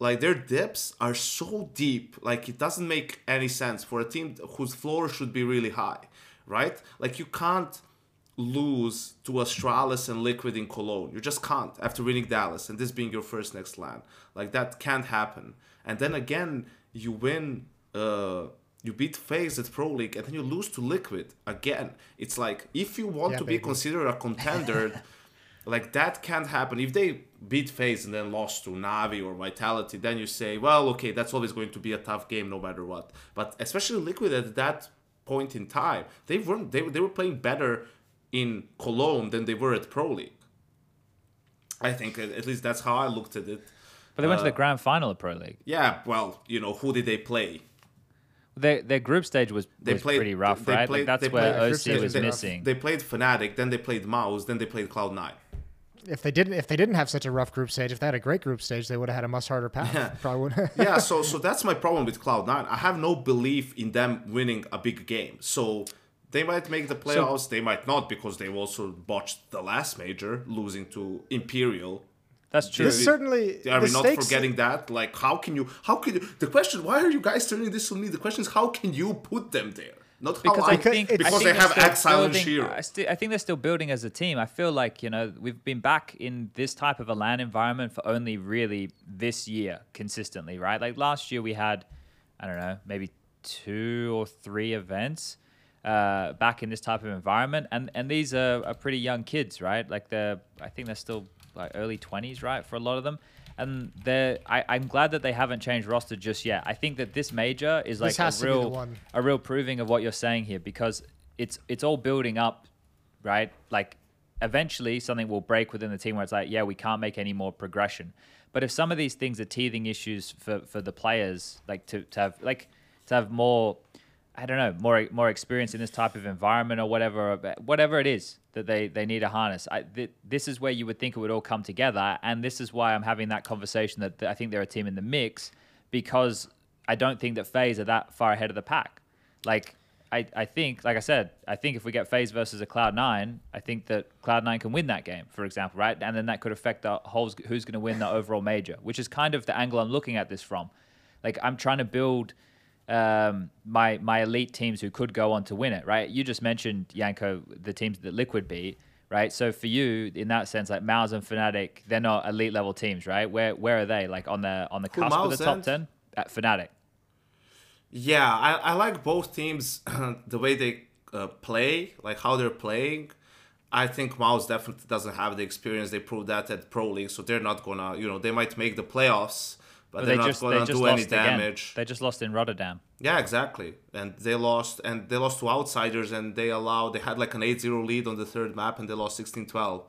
like their dips, are so deep. Like it doesn't make any sense for a team whose floor should be really high, right? Like you can't lose to Astralis and Liquid in Cologne. You just can't after winning Dallas and this being your first next land. Like that can't happen. And then again, you win. Uh, you beat FaZe at Pro League and then you lose to Liquid again. It's like if you want Yeah, to be considered a contender, like that can't happen. If they beat FaZe and then lost to Navi or Vitality, then you say, well, okay, that's always going to be a tough game no matter what. But especially Liquid at that point in time, they weren't they, they were playing better in Cologne than they were at Pro League. I think at least that's how I looked at it. But they went to the Uh, grand final of Pro League. Yeah, well, you know, who did they play? Their their group stage was, They was played pretty rough, they right? played- like that's where played- OC stage was they- missing. They played Fnatic, then they played MOUZ, then they played Cloud9. If they didn't, if they didn't have such a rough group stage, if they had a great group stage, they would have had a much harder path. Probably would. yeah, so so that's my problem with Cloud9. I have no belief in them winning a big game. So they might make the playoffs, they might not because they also botched the last major, losing to Imperial. That's true. This certainly. Are the we not stakes- forgetting that? Like, how can you? How can you? The question: Why are you guys turning this on me? The question is, how can you put them there? Not because I, I, Because think I because think they have Ax1Le and sh1ro. I, sti- I think they're still building as a team. I feel like you know we've been back in this type of a land environment for only really this year consistently, right? Like last year we had, I don't know, maybe two or three events uh, back in this type of environment, and and these are, are pretty young kids, right? Like they're I think they're still like early twenties, right, for a lot of them. And they're, I, I'm glad that they haven't changed roster just yet. I think that this major is like a to be the real a real proving of what you're saying here because it's it's all building up right? Like eventually something will break within the team where it's like, yeah, we can't make any more progression. But if some of these things are teething issues for, for the players, like to, to have like to have more, I don't know, more more experience in this type of environment or whatever, whatever it is that they, they need a harness. I, th- this is where you would think it would all come together, and this is why I'm having that conversation that, I think they're a team in the mix because I don't think that FaZe are that far ahead of the pack. Like I, I think, like I said, I think if we get FaZe versus a Cloud9, I think that Cloud9 can win that game, for example, right? And then that could affect the whole, who's going to win the overall major, which is kind of the angle I'm looking at this from. Like I'm trying to build um, my my elite teams who could go on to win it, right? You just mentioned Janko, the teams that Liquid beat, right? So for you, in that sense, like MOUZ and Fnatic, they're not elite level teams, right? Where where are they? Like on the on the cusp of the top ten at Fnatic. Yeah, I, I like both teams the way they uh, play, like how they're playing. I think MOUZ definitely doesn't have the experience. They proved that at Pro League, so they're not gonna, you know, they might make the playoffs, but, they're they not just, gonna do any damage. Again. They just lost in Rotterdam. Yeah, exactly. And they lost, and they lost to outsiders, and they allowed, they had like an 8-0 lead on the third map, and they lost 16-12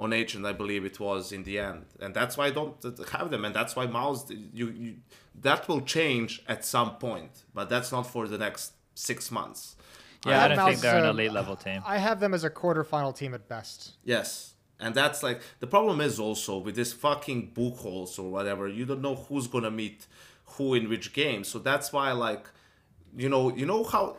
on Agent, I believe it was in the end, and that's why I don't have them, and that's why MOUZ you, you that will change at some point, but that's not for the next six months. Yeah, I, I don't think they're an elite level team. I have them as a quarterfinal team at best. Yes, and that's like the problem is also with this fucking Buchholz or whatever. You don't know who's gonna meet who in which game, so that's why like, you know, you know how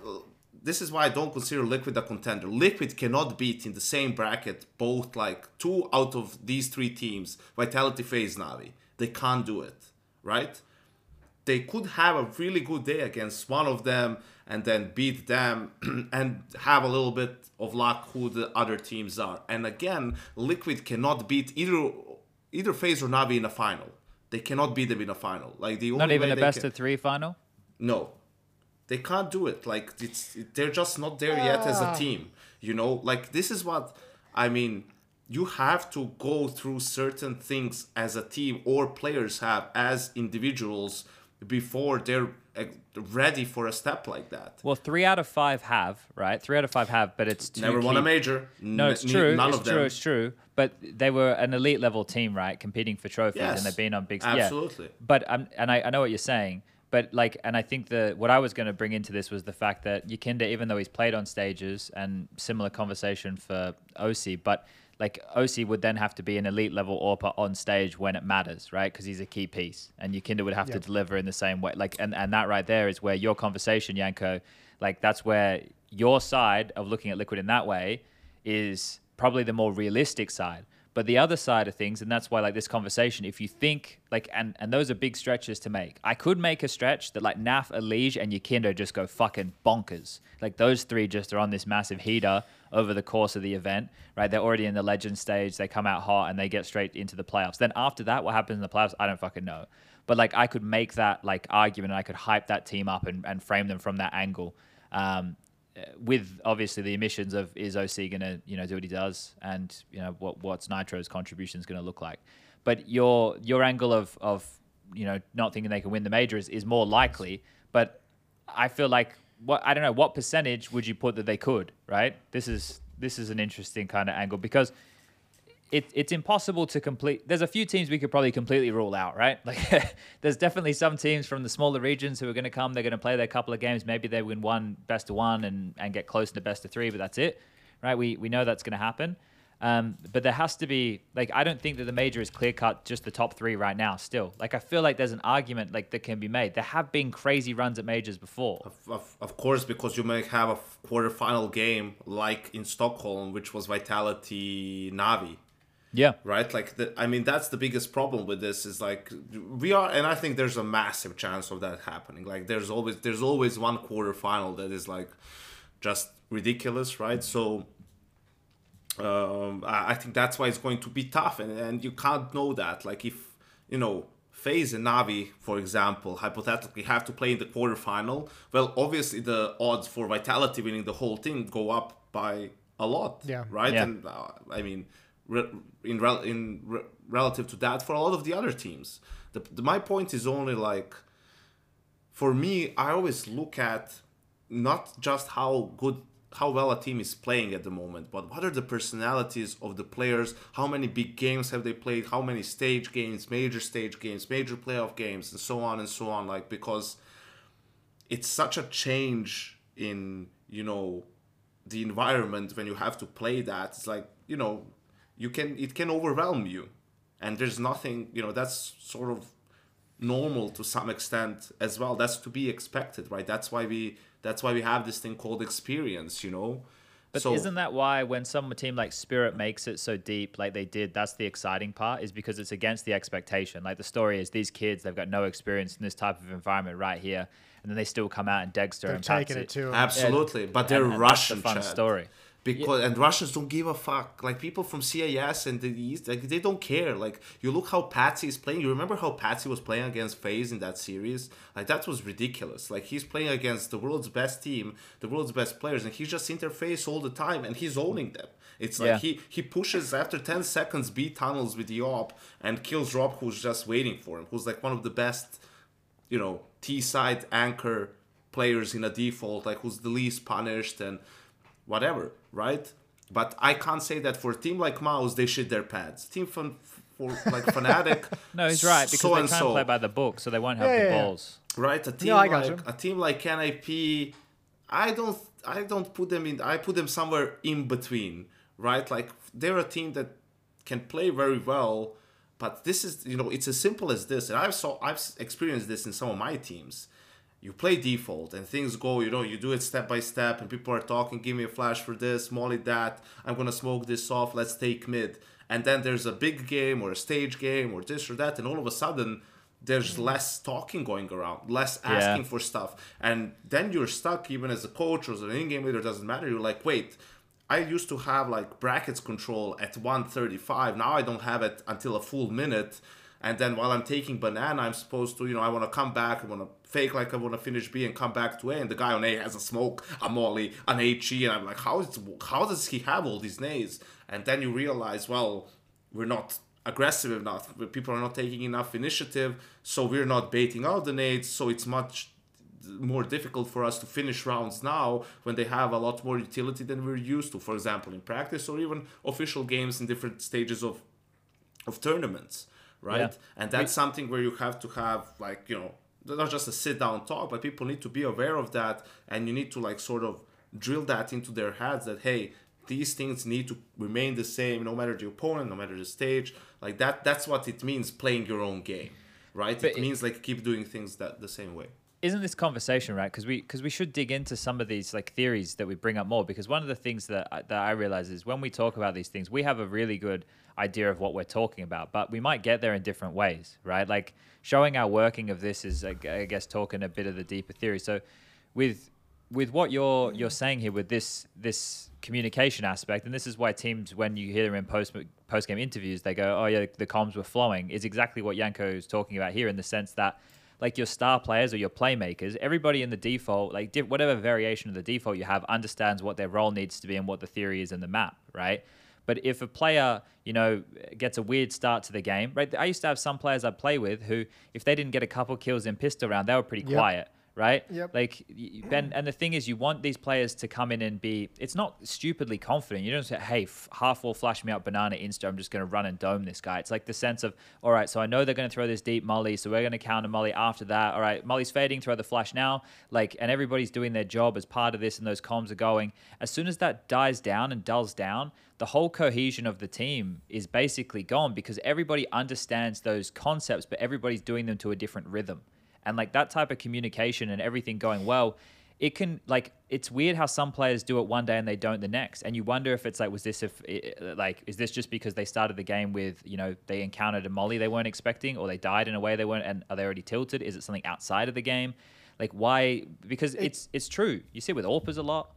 this is why I don't consider Liquid a contender. Liquid cannot beat in the same bracket both like two out of these three teams, Vitality, FaZe, Navi. They can't do it, right? They could have a really good day against one of them and then beat them and have a little bit of luck who the other teams are. And again, Liquid cannot beat either either FaZe or Navi in a final. They cannot beat them in a final. Like the not even a best can... of three final. No, they can't do it. Like it's they're just not there yet as a ah. team. You know, like this is what I mean. You have to go through certain things as a team or players have as individuals before they're ready for a step like that. Well, three out of five have, right? Three out of five have, but it's never won a major. No, it's true. None it's of true. Them. It's true. But they were an elite level team, right? Competing for trophies, yes, and they've been on big. Stages. Absolutely. Yeah. But um, and I, I know what you're saying but like and i think the what i was going to bring into this was the fact that YEKINDAR, even though he's played on stages and similar conversation for oSee but like oSee would then have to be an elite level AWPer on stage when it matters right? Because he's a key piece and YEKINDAR would have yep. to deliver in the same way. Like and, and that right there is where your conversation Janko like that's where your side of looking at liquid in that way is probably the more realistic side but the other side of things, and that's why like this conversation, if you think like and and those are big stretches to make. I could make a stretch that like Naf, Elige, and YEKINDAR just go fucking bonkers. Like those three just are on this massive heater over the course of the event, right? They're already in the legend stage, they come out hot and they get straight into the playoffs. Then after that, what happens in the playoffs, I don't fucking know. But like I could make that like argument and I could hype that team up and, and frame them from that angle. Um, Uh, with obviously the emissions of is oSee going to you know do what he does, and you know what what's nitr0's contribution is going to look like. But your your angle of of you know not thinking they can win the major is, is more likely. But I feel like what I don't know what percentage would you put that they could right? This is this is an interesting kind of angle because it, it's impossible to complete. There's a few teams we could probably completely rule out, right? Like, there's definitely some teams from the smaller regions who are going to come. They're going to play their couple of games. Maybe they win one best of one and, and get close to best of three, but that's it, right? We we know that's going to happen. Um, but there has to be like I don't think that the major is clear cut just the top three right now. Still, like I feel like there's an argument like that can be made. There have been crazy runs at majors before. Of, of, of course, because you may have a quarterfinal game like in Stockholm, which was Vitality Navi yeah. Right? Like the, I mean that's the biggest problem with this is like we are and I think there's a massive chance of that happening. Like there's always there's always one quarter final that is like just ridiculous, right? So um, I think that's why it's going to be tough and, and you can't know that. Like if you know FaZe and Navi, for example, hypothetically have to play in the quarterfinal, well, obviously the odds for Vitality winning the whole thing go up by a lot. Yeah. Right? Yeah. And uh, I mean, in rel- in re- relative to that for a lot of the other teams. The, the, my point is only like, for me, I always look at not just how good how well a team is playing at the moment, but what are the personalities of the players? How many big games have they played? How many stage games, major stage games, major playoff games, and so on and so on? Like because it's such a change in you know the environment when you have to play that. It's like you know you can it can overwhelm you, and there's nothing you know that's sort of normal to some extent as well. That's to be expected, right? That's why we that's why we have this thing called experience, you know. But so, isn't that why when some team like Spirit makes it so deep, like they did, that's the exciting part, is because it's against the expectation. Like the story is these kids, they've got no experience in this type of environment right here, and then they still come out and Dexter they're and taking it too. Absolutely, yeah. but they're and, and Russian. That's the fun story because yeah. and Russians don't give a fuck. Like people from CIS and the East, like they don't care. Like you look how patsi is playing. You remember how patsi was playing against FaZe in that series? Like that was ridiculous. Like he's playing against the world's best team, the world's best players, and he's just interface all the time and he's owning them. It's like yeah. he he pushes after ten seconds B tunnels with the op and kills ropz, who's just waiting for him, who's like one of the best, you know, T side anchor players in a default, like who's the least punished and whatever, right? But I can't say that for a team like MOUZ, they shit their pants. Team from for like Fnatic. no, he's right because so they can't so. play by the book, so they won't have yeah, the yeah, balls. Right, a team no, like a team like NIP, I don't I don't put them in. I put them somewhere in between. Right, like they're a team that can play very well, but this is you know it's as simple as this, and I've saw I've experienced this in some of my teams you play default and things go, you know, you do it step by step and people are talking, give me a flash for this, molly that, I'm gonna smoke this off, let's take mid. And then there's a big game or a stage game or this or that, and all of a sudden there's mm-hmm. less talking going around, less asking yeah. for stuff. And then you're stuck even as a coach or as an in-game leader, doesn't matter. You're like, wait, I used to have like brackets control at 135. Now I don't have it until a full minute and then while I'm taking banana, I'm supposed to, you know, I want to come back, I want to fake like I want to finish B and come back to A, and the guy on A has a smoke, a molly, an HE, and I'm like, how is how does he have all these nades? And then you realize, well, we're not aggressive enough, people are not taking enough initiative, so we're not baiting out the nades, so it's much more difficult for us to finish rounds now when they have a lot more utility than we're used to for example in practice or even official games in different stages of of tournaments right? Yeah. And that's something where you have to have like you know not just a sit down talk, but people need to be aware of that, and you need to like sort of drill that into their heads that hey these things need to remain the same no matter the opponent no matter the stage. Like that that's what it means playing your own game right? But it, it means like keep doing things that the same way. Isn't this conversation right? Because we because we should dig into some of these like theories that we bring up more because one of the things that I, that I realize is when we talk about these things we have a really good idea of what we're talking about but we might get there in different ways right like showing our working of this is I guess talking a bit of the deeper theory so with with what you're you're saying here with this this communication aspect and this is why teams when you hear them in post post game interviews they go oh yeah the comms were flowing is exactly what Janko is talking about here in the sense that like your star players or your playmakers, everybody in the default, like whatever variation of the default you have, understands what their role needs to be and what the theory is in the map, right? But if a player, you know, gets a weird start to the game, right? I used to have some players I'd play with who, if they didn't get a couple kills in pistol round, they were pretty yep. quiet right? Yep. Like Ben, and the thing is, you want these players to come in and be. It's not stupidly confident. You don't say, "Hey, f- half wall flash me out banana insta. I'm just going to run and dome this guy." It's like the sense of, all right, so I know they're going to throw this deep molly, so we're going to counter molly after that. All right, molly's fading, throw the flash now. Like, and everybody's doing their job as part of this, and those comms are going. As soon as that dies down and dulls down, the whole cohesion of the team is basically gone because everybody understands those concepts, but everybody's doing them to a different rhythm and like that type of communication and everything going well it can like it's weird how some players do it one day and they don't the next and you wonder if it's like was this if like is this just because they started the game with you know they encountered a molly they weren't expecting or they died in a way they weren't and are they already tilted is it something outside of the game like why because it's it's true you see it with AWPers a lot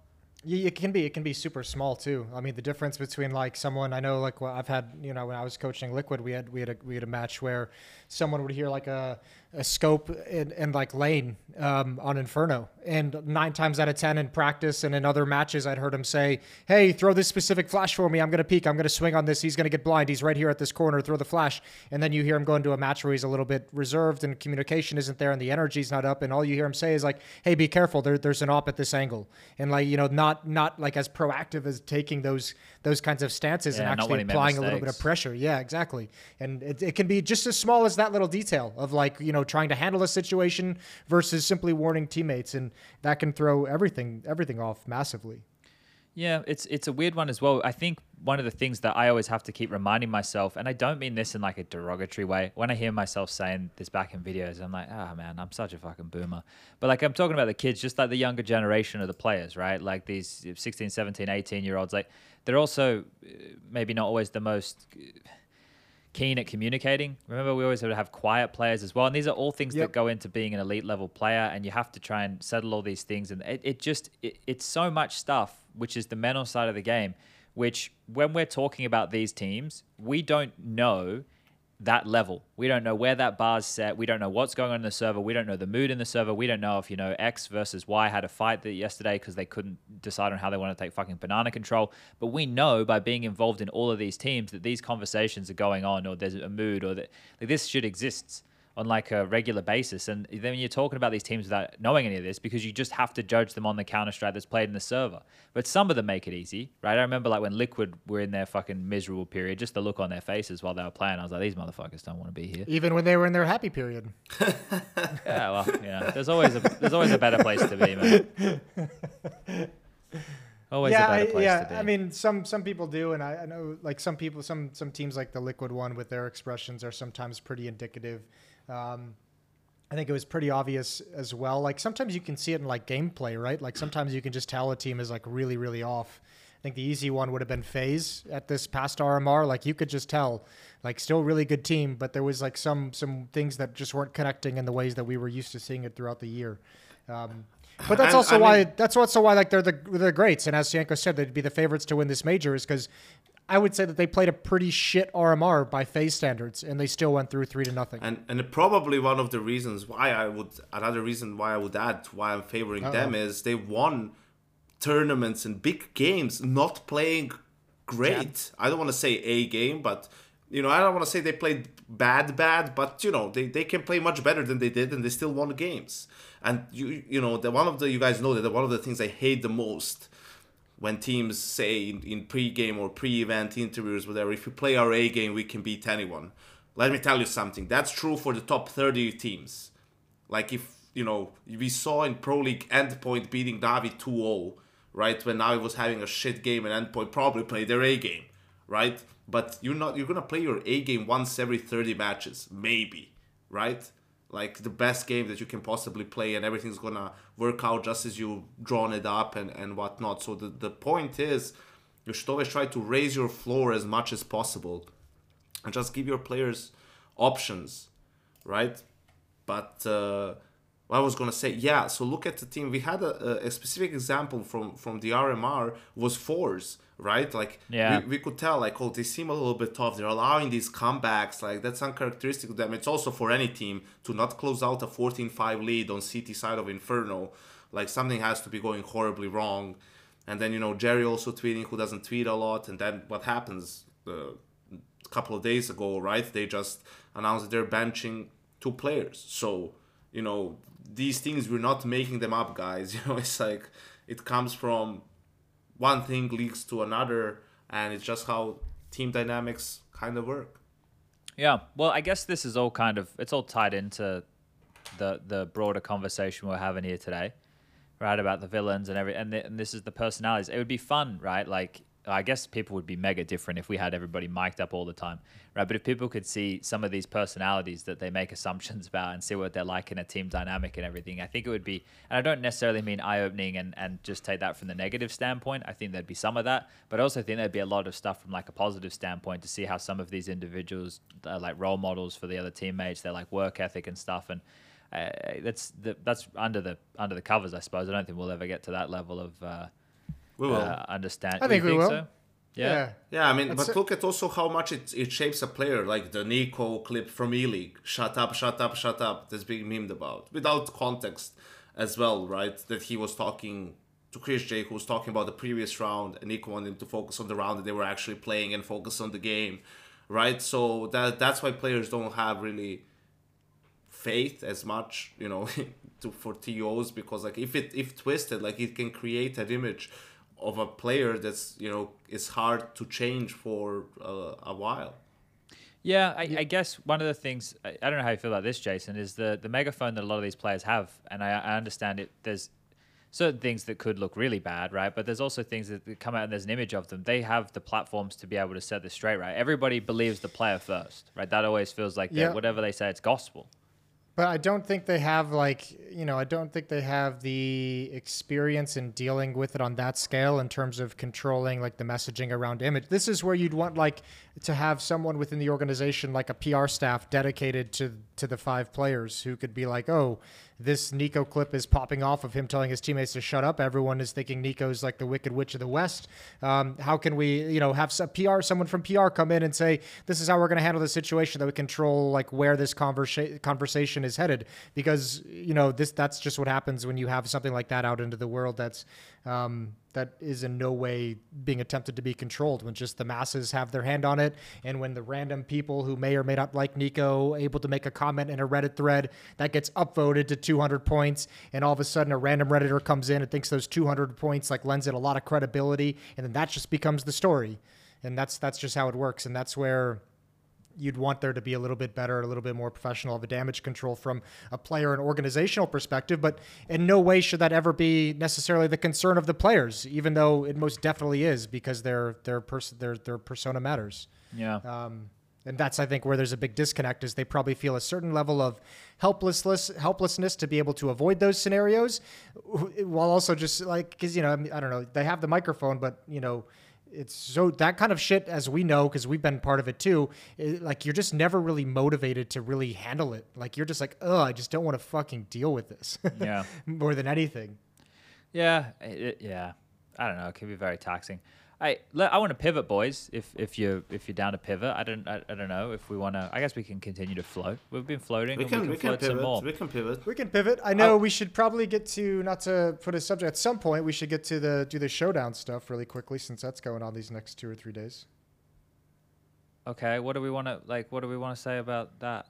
yeah, it can be. It can be super small too. I mean, the difference between like someone I know, like well, I've had, you know, when I was coaching Liquid, we had we had a we had a match where someone would hear like a a scope and, in like lane um, on Inferno. And nine times out of 10 in practice and in other matches, I'd heard him say, Hey, throw this specific flash for me. I'm going to peek. I'm going to swing on this. He's going to get blind. He's right here at this corner. Throw the flash. And then you hear him go into a match where he's a little bit reserved and communication isn't there and the energy's not up. And all you hear him say is like, Hey, be careful. There, there's an op at this angle. And like, you know, not not like as proactive as taking those those kinds of stances Yeah, and actually when he made applying a little bit of pressure. Yeah, exactly. And it, it can be just as small as that little detail of like you know trying to handle a situation versus simply warning teammates, and that can throw everything everything off massively. Yeah, it's it's a weird one as well. I think one of the things that I always have to keep reminding myself, and I don't mean this in like a derogatory way. When I hear myself saying this back in videos, I'm like, ah, man, I'm such a fucking boomer. But like, I'm talking about the kids, just like the younger generation of the players, right? Like these 16, 17, 18 year olds, like they're also uh, maybe not always the most uh, keen at communicating. Remember, we always have to have quiet players as well, and these are all things Yep. that go into being an elite level player. And you have to try and settle all these things, and it, it just it, it's so much stuff, which is the mental side of the game. Which, when we're talking about these teams, we don't know that level. We don't know where that bar's set. We don't know what's going on in the server. We don't know the mood in the server. We don't know if, you know, X versus Y had a fight that yesterday because they couldn't decide on how they want to take fucking banana control. But we know by being involved in all of these teams that these conversations are going on or there's a mood or that like, this shit exists on like a regular basis. And then you're talking about these teams without knowing any of this because you just have to judge them on the counter strike that's played in the server. But some of them make it easy, right? I remember like when Liquid were in their fucking miserable period, just the look on their faces while they were playing, I was like, these motherfuckers don't want to be here. Even when they were in their happy period. Yeah, well, yeah. There's always a there's always a better place to be, man. Always yeah, a better I, place yeah. to be. I mean, some some people do, and I, I know like some people, some some teams like the Liquid one with their expressions are sometimes pretty indicative. Um, I think it was pretty obvious as well. Like sometimes you can see it in like gameplay, right? Like sometimes you can just tell a team is like really, really off. I think the easy one would have been FaZe at this past RMR. Like you could just tell, like still really good team, but there was like some some things that just weren't connecting in the ways that we were used to seeing it throughout the year. Um, but that's also I why that's also why like they're the they're greats. And as Janko said, they'd be the favorites to win this major is because I would say that they played a pretty shit RMR by FaZe standards, and they still went through three to nothing. And and probably one of the reasons why I would another reason why I would add why I'm favoring them is they won tournaments and big games not playing great. I don't want to say a game, but you know, I don't want to say they played bad bad, but you know, they, they can play much better than they did and they still won games. And you you know, the one of the you guys know that one of the things I hate the most when teams say in, in pre-game or pre-event interviews, whatever, if we play our A game, we can beat anyone. Let me tell you something. That's true for the top 30 teams. Like if, you know, we saw in Pro League Endpoint beating Navi 2-0, right? When Navi was having a shit game and Endpoint probably played their A game, right? But you're not you're gonna play your A game once every 30 matches, maybe, right? Like the best game that you can possibly play and everything's gonna work out just as you drawn it up and, and whatnot. So the, the point is you should always try to raise your floor as much as possible and just give your players options, right? But uh, I was gonna say, yeah. So look at the team. We had a, a specific example from from the RMR was forZe, right? Like Yeah. we, we could tell, like, oh, they seem a little bit tough. They're allowing these comebacks. Like that's uncharacteristic of them. It's also for any team to not close out a 14-5 lead on CT side of Inferno. Like something has to be going horribly wrong. And then you know Jerry also tweeting, who doesn't tweet a lot. And then what happens? Uh, a couple of days ago, right? They just announced they're benching two players. So, you know, these things we're not making them up, guys. You know, it's like it comes from one thing leads to another, and it's just how team dynamics kind of work. Yeah. Well, I guess this is all kind of it's all tied into the the broader conversation we're having here today, right? About the villains and every and, th- and this is the personalities. It would be fun, right? Like I guess people would be mega different if we had everybody mic'd up all the time, right? But if people could see some of these personalities that they make assumptions about and see what they're like in a team dynamic and everything, I think it would be. And I don't necessarily mean eye opening and and just take that from the negative standpoint. I think there'd be some of that, but I also think there'd be a lot of stuff from like a positive standpoint to see how some of these individuals are like role models for the other teammates. They're like work ethic and stuff and. Uh, that's the, that's under the under the covers, I suppose. I don't think we'll ever get to that level of uh, We will. uh, understand. I think You we will. So? Yeah. Yeah, I mean, That's but it. look at also how much it, it shapes a player, like the NiKo clip from E League. Shut up, shut up, shut up. That's being memed about without context as well, right? That he was talking to chrisJ, who was talking about the previous round, and NiKo wanted him to focus on the round that they were actually playing and focus on the game, right? So that that's why players don't have really faith as much, you know, to for TOs because like if it if twisted, like it can create an image of a player that's you know is hard to change for uh, a while. Yeah, I, I, guess one of the things I, I, don't know how you feel about this, Jason, is the the megaphone that a lot of these players have, and I, I understand it. There's certain things that could look really bad, right? But there's also things that come out and there's an image of them. They have the platforms to be able to set this straight, right? Everybody believes the player first, right? That always feels like yeah. whatever they say, it's gospel. But I don't think they have like you know I don't think they have the experience in dealing with it on that scale in terms of controlling like the messaging around image. This is where you'd want like to have someone within the organization like a PR staff dedicated to to the five players who could be like, oh, this NiKo clip is popping off of him telling his teammates to shut up. Everyone is thinking NiKo's like the Wicked Witch of the West. Um, how can we, you know, have some PR, someone from PR come in and say, this is how we're going to handle the situation that we control, like where this conversa- conversation is headed? Because, you know, this that's just what happens when you have something like that out into the world that's um, that is in no way being attempted to be controlled. When just the masses have their hand on it and when the random people who may or may not like NiKo able to make a comment in a Reddit thread that gets upvoted to 200 points and all of a sudden a random redditor comes in and thinks those 200 points like lends it a lot of credibility and then that just becomes the story. And that's that's just how it works and that's where you'd want there to be a little bit better, a little bit more professional of a damage control from a player and organizational perspective. But in no way should that ever be necessarily the concern of the players, even though it most definitely is because their their person their their persona matters. Yeah. Um, and that's I think where there's a big disconnect is they probably feel a certain level of helplessness helplessness to be able to avoid those scenarios, while also just like because you know I don't know they have the microphone, but you know it's so that kind of shit as we know because we've been part of it too it, like you're just never really motivated to really handle it. Like you're just like oh i just don't want to fucking deal with this. Yeah. More than anything. Yeah it, yeah. I don't know it can be very taxing I I want to pivot, boys. If if you if you're down to pivot, I don't I, I don't know if we want to. I guess we can continue to float. We've been floating. We can we can, we can pivot. We can pivot. We can pivot. I know we should probably get to not to put a subject at some point. We should get to the do the showdown stuff really quickly since that's going on these next two or three days. Okay, what do we want to like? What do we want to say about that?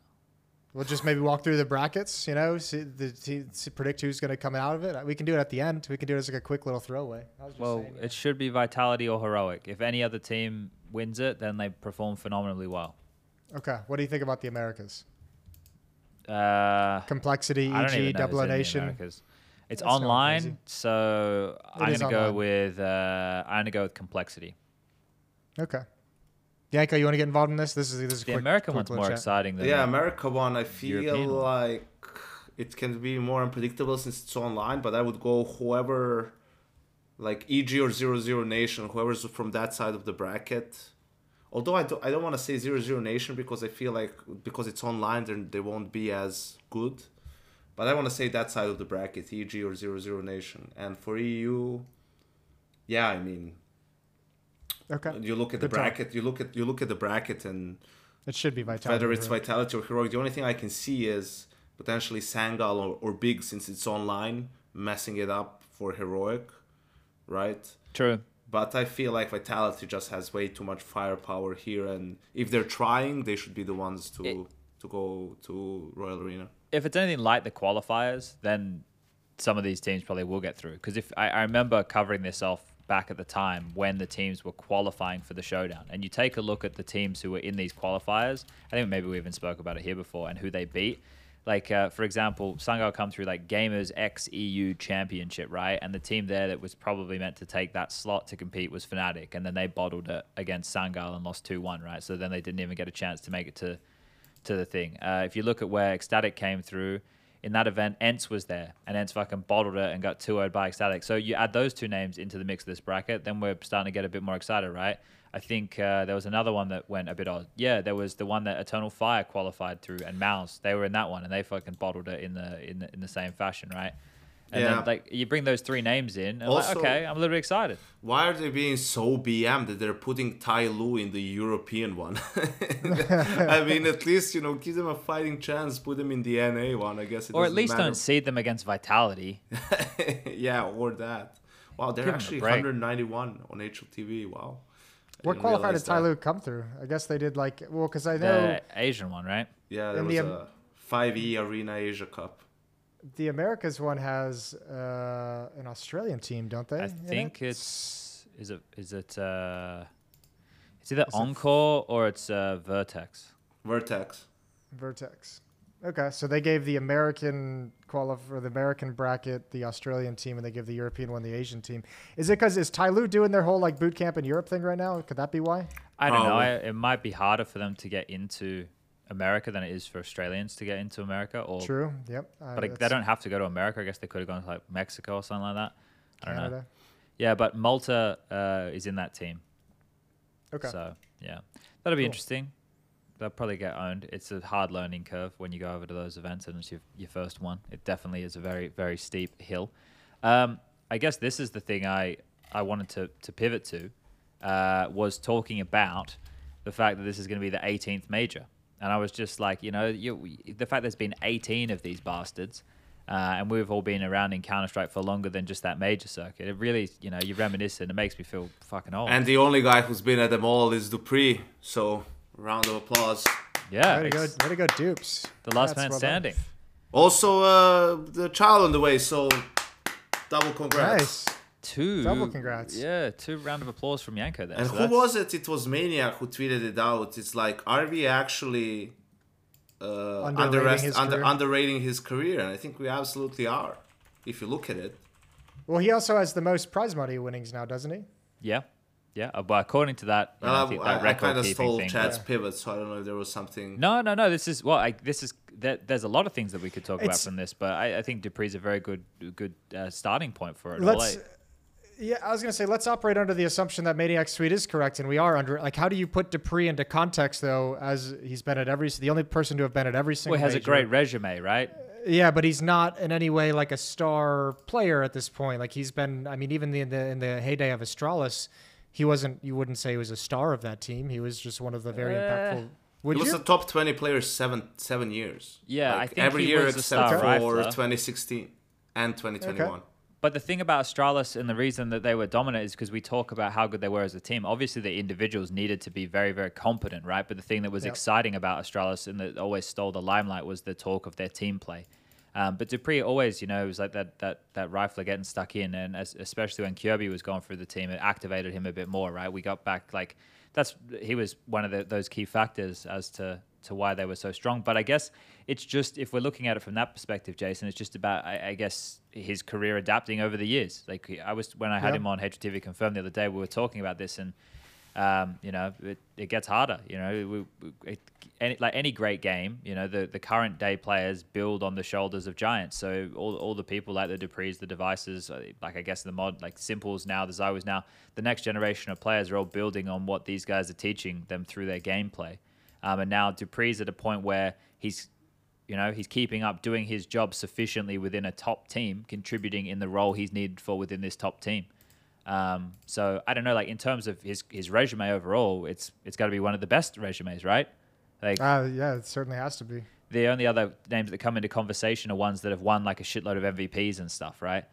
We'll just maybe walk through the brackets, you know, see, the, see, see predict who's going to come out of it. We can do it at the end. We can do it as like a quick little throwaway. Well, saying, yeah. it should be Vitality or Heroic. If any other team wins it, then they perform phenomenally well. Okay. What do you think about the Americas? Uh, Complexity, EG, Double Nation. It's That's online, so it I'm gonna go with uh, I'm gonna go with complexity. Okay. Janko, you want to get involved in this? This is this is the quick, American quick one's more chat. exciting than yeah. America one, I feel European like it can be more unpredictable since it's online. But I would go whoever, like EG or Zero Zero Nation, whoever's from that side of the bracket. Although I don't, I don't want to say Zero Zero Nation because I feel like because it's online, then they won't be as good. But I want to say that side of the bracket, EG or Zero Zero Nation, and for EU, yeah, I mean Okay. You look at Good the bracket. Talk. You look at you look at the bracket, and it should be vitality. Whether it's vitality or heroic, the only thing I can see is potentially Sangal or, or Big since it's online, messing it up for heroic, right? True. But I feel like Vitality just has way too much firepower here, and if they're trying, they should be the ones to it, to go to Royal Arena. If it's anything like the qualifiers, then some of these teams probably will get through. Because if I, I remember covering this off back at the time when the teams were qualifying for the showdown. And you take a look at the teams who were in these qualifiers. I think maybe we even spoke about it here before and who they beat. Like uh, for example, Sangal come through like Gamers X EU Championship, right? And the team there that was probably meant to take that slot to compete was Fnatic, and then they bottled it against Sangal and lost two one, right? So then they didn't even get a chance to make it to to the thing. Uh, if you look at where Ecstatic came through, in that event, ENCE was there, and ENCE fucking bottled it and got 2 0 by Ecstatic. So you add those two names into the mix of this bracket, then we're starting to get a bit more excited, right? I think uh, there was another one that went a bit odd. Yeah, there was the one that Eternal Fire qualified through, and MOUZ. They were in that one, and they fucking bottled it in the in the, in the same fashion, right? And yeah. then like you bring those three names in, and also, like, okay, I'm a little bit excited. Why are they being so BM that they're putting Tyloo in the European one? I mean, at least you know, give them a fighting chance. Put them in the NA one, I guess. or at least matter. don't seed them against Vitality. yeah, or that. Wow, they're give actually 191 on HLTV. Wow. What qualifier did Tai Lu come through? I guess they did like well, because I know the Asian one, right? Yeah, there was the, a 5e Arena Asia Cup the Americas one has uh, an Australian team, don't they? I think it's is it is it uh, it's either Encore or it's uh, Vertex. Vertex. Vertex. Okay, so they gave the American qualif or the American bracket the Australian team, and they give the European one the Asian team. Is it because is Tyloo doing their whole like boot camp in Europe thing right now? Could that be why? I don't know. I, it might be harder for them to get into America than it is for Australians to get into America. Or True. Yep. Uh, but like, they don't have to go to America. I guess they could have gone to like Mexico or something like that. I don't know. Canada. Yeah, but Malta uh, is in that team. Okay. So yeah, that'll be Cool. interesting. They'll probably get owned. It's a hard learning curve when you go over to those events, and it's your, your first one. It definitely is a very very steep hill. Um, I guess this is the thing I I wanted to to pivot to uh, was talking about the fact that this is going to be the 18th major, and I was just like, you know, you, the fact there's been 18 of these bastards. Uh, and we've all been around in Counter Strike for longer than just that major circuit. It really, you know, you reminisce and it makes me feel fucking old. And the only guy who's been at them all is dupreeh. So round of applause. yeah, Way to go! it's Way to go, Dupes. the last That's man well standing. Also, uh, the child on the way. So double congrats. Nice. Two Double congrats. Yeah, two round of applause from Janko there. And So who that's- was it? It was Maniac who tweeted it out. It's like, are we actually uh, Underrating underest- his under, career? underrating his career? And I think we absolutely are, if you look at it. Well, he also has the most prize money winnings now, doesn't he? Yeah, yeah. uh, But according to that, you know, I Well, think I, that I, kind record of keeping stole thing. Chad's Yeah. pivot, so I don't know if there was something. No, no, no. This is well. I, this is there, there's a lot of things that we could talk about from this, but I, I think dupreeh's a very good, good uh, starting point for it. Let's. I- Yeah, I was gonna say let's operate under the assumption that Maniac's tweet is correct, and we are under. Like, how do you put dupreeh into context though? As he's been at every, the only person to have been at every single. well, he has a great resume, right? Yeah, but he's not in any way like a star player at this point. Like he's been. I mean, even in the in the heyday of Astralis, he wasn't. You wouldn't say he was a star of that team. He was just one of the very Eh. impactful. Would he was you? a top 20 player seven seven years. Yeah, I Like, think every he year was a except star for rifler. 2016 and 2021. But the thing about Astralis and the reason that they were dominant is because we talk about how good they were as a team. Obviously, the individuals needed to be very, very competent, right? But the thing that was Yep. exciting about Astralis and that always stole the limelight was the talk of their team play. Um, but dupreeh always, you know, it was like that that that rifler getting stuck in, and as, especially when Kjaerbye was going through the team, it activated him a bit more, right? We got back like that's he was one of the, those key factors as to to why they were so strong. But I guess it's just if we're looking at it from that perspective, Jason, it's just about I, I guess his career adapting over the years. Like I was when I had Yeah. him on HLTV confirmed the other day, we were talking about this and. Um, you know, it, it gets harder. You know, we, we, it, any, like any great game, you know, the, the current day players build on the shoulders of giants. So all, all the people like the dupreehs, the devices, uh, like I guess the mod, like s1mples now, the ZywOos now, the next generation of players are all building on what these guys are teaching them through their gameplay. Um, and now dupreeh's at a point where he's, you know, he's keeping up, doing his job sufficiently within a top team, contributing in the role he's needed for within this top team. Um, so I don't know, like in terms of his his resume overall, it's it's got to be one of the best resumes, right? Like Uh, yeah, it certainly has to be. the only other names that come into conversation are ones that have won like a shitload of MVPs and stuff, right?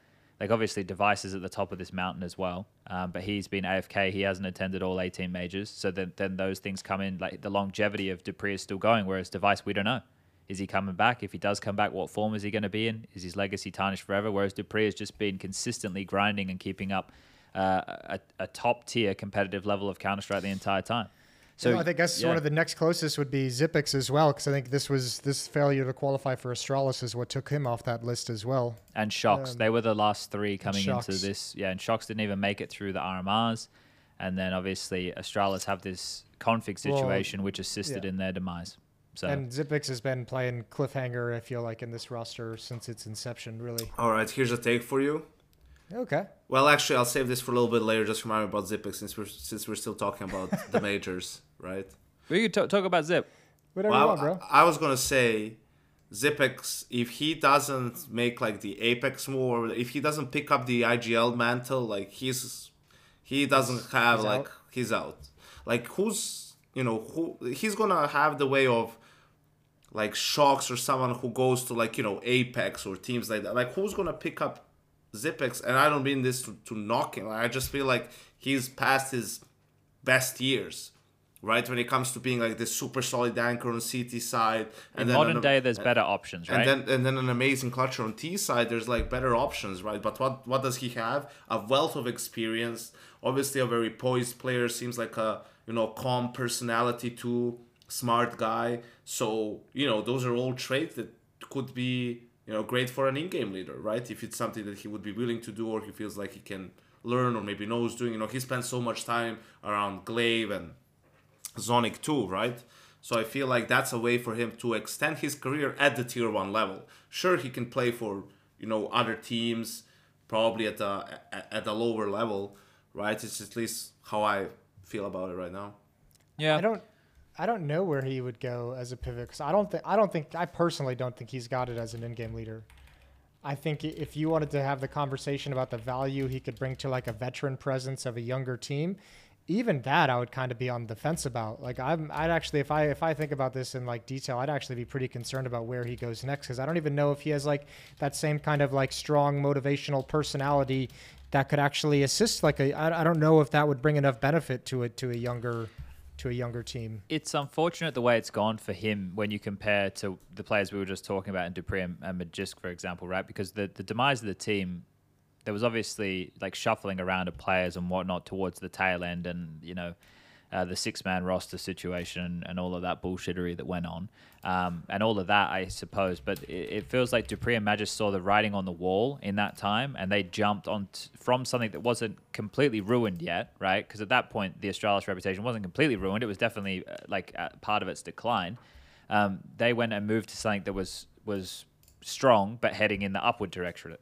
Like obviously, dev1ce is at the top of this mountain as well, um, but he's been AFK. He hasn't attended all 18 majors, so then then those things come in. Like the longevity of dupreeh is still going, whereas dev1ce we don't know. Is he coming back? If he does come back, what form is he going to be in? Is his legacy tarnished forever? Whereas dupreeh has just been consistently grinding and keeping up uh, a, a top tier competitive level of Counter Strike the entire time. So I think guess yeah. one of the next closest would be Xyp9x as well, because I think this was this failure to qualify for Astralis is what took him off that list as well. and shox. Um, they were the last three coming into this. Yeah, and shox didn't even make it through the RMRs. And then obviously Astralis have this k0nfig Well, situation which assisted yeah. in their demise. So And Xyp9x has been playing cliffhanger. I feel like in this roster since its inception, really. All right, here's a take for you. Okay. Well, actually, I'll save this for a little bit later. Just remind me about Xyp9x since we're since we're still talking about the majors, right? we could talk, talk about Zip. Whatever Well, you want, bro. I, I was gonna say, Xyp9x, if he doesn't make like the apEX move, or if he doesn't pick up the IGL mantle, like he's he doesn't have He's like out? he's out. Like who's you know who he's gonna have the way of like shox or someone who goes to like you know apEX or teams like that. Like who's gonna pick up Xyp9x? And I don't mean this to, to knock him. I just feel like he's past his best years right? When it comes to being like this super solid anchor on CT side, and in modern an, day, there's better options, right? And then and then an amazing clutcher on T side, there's like better options, right? But what what does he have? A wealth of experience. Obviously, a very poised player. Seems like a you know calm personality too, smart guy. So you know those are all traits that could be you know great for an in-game leader, right? If it's something that he would be willing to do or he feels like he can learn or maybe knows doing. You know, he spends so much time around gla1ve and ZoniC too, right? So I feel like that's a way for him to extend his career at the tier one level. Sure, he can play for you know other teams, probably at the at the lower level, right? It's at least how I feel about it right now. Yeah, I don't. I don't know where he would go as a pivot because I don't think I don't think I personally don't think he's got it as an in-game leader. I think if you wanted to have the conversation about the value he could bring to like a veteran presence of a younger team, even that I would kind of be on the fence about. Like I'm, I'd actually, if I if I think about this in like detail, I'd actually be pretty concerned about where he goes next because I don't even know if he has like that same kind of like strong motivational personality that could actually assist. Like a, I, I don't know if that would bring enough benefit to it to a younger to a younger team. It's unfortunate the way it's gone for him when you compare to the players we were just talking about in dupreeh and, and Magisk, for example, right? Because the the demise of the team there was obviously like shuffling around of players and whatnot towards the tail end, and you know. Uh, the six man roster situation and all of that bullshittery that went on, um, and all of that, I suppose. But it, it, feels like dupreeh and Magisk saw the writing on the wall in that time, and they jumped on t- from something that wasn't completely ruined yet, right? Because at that point, the Astralis reputation wasn't completely ruined; it was definitely uh, like uh, part of its decline. Um, they went and moved to something that was was strong but heading in the upward direction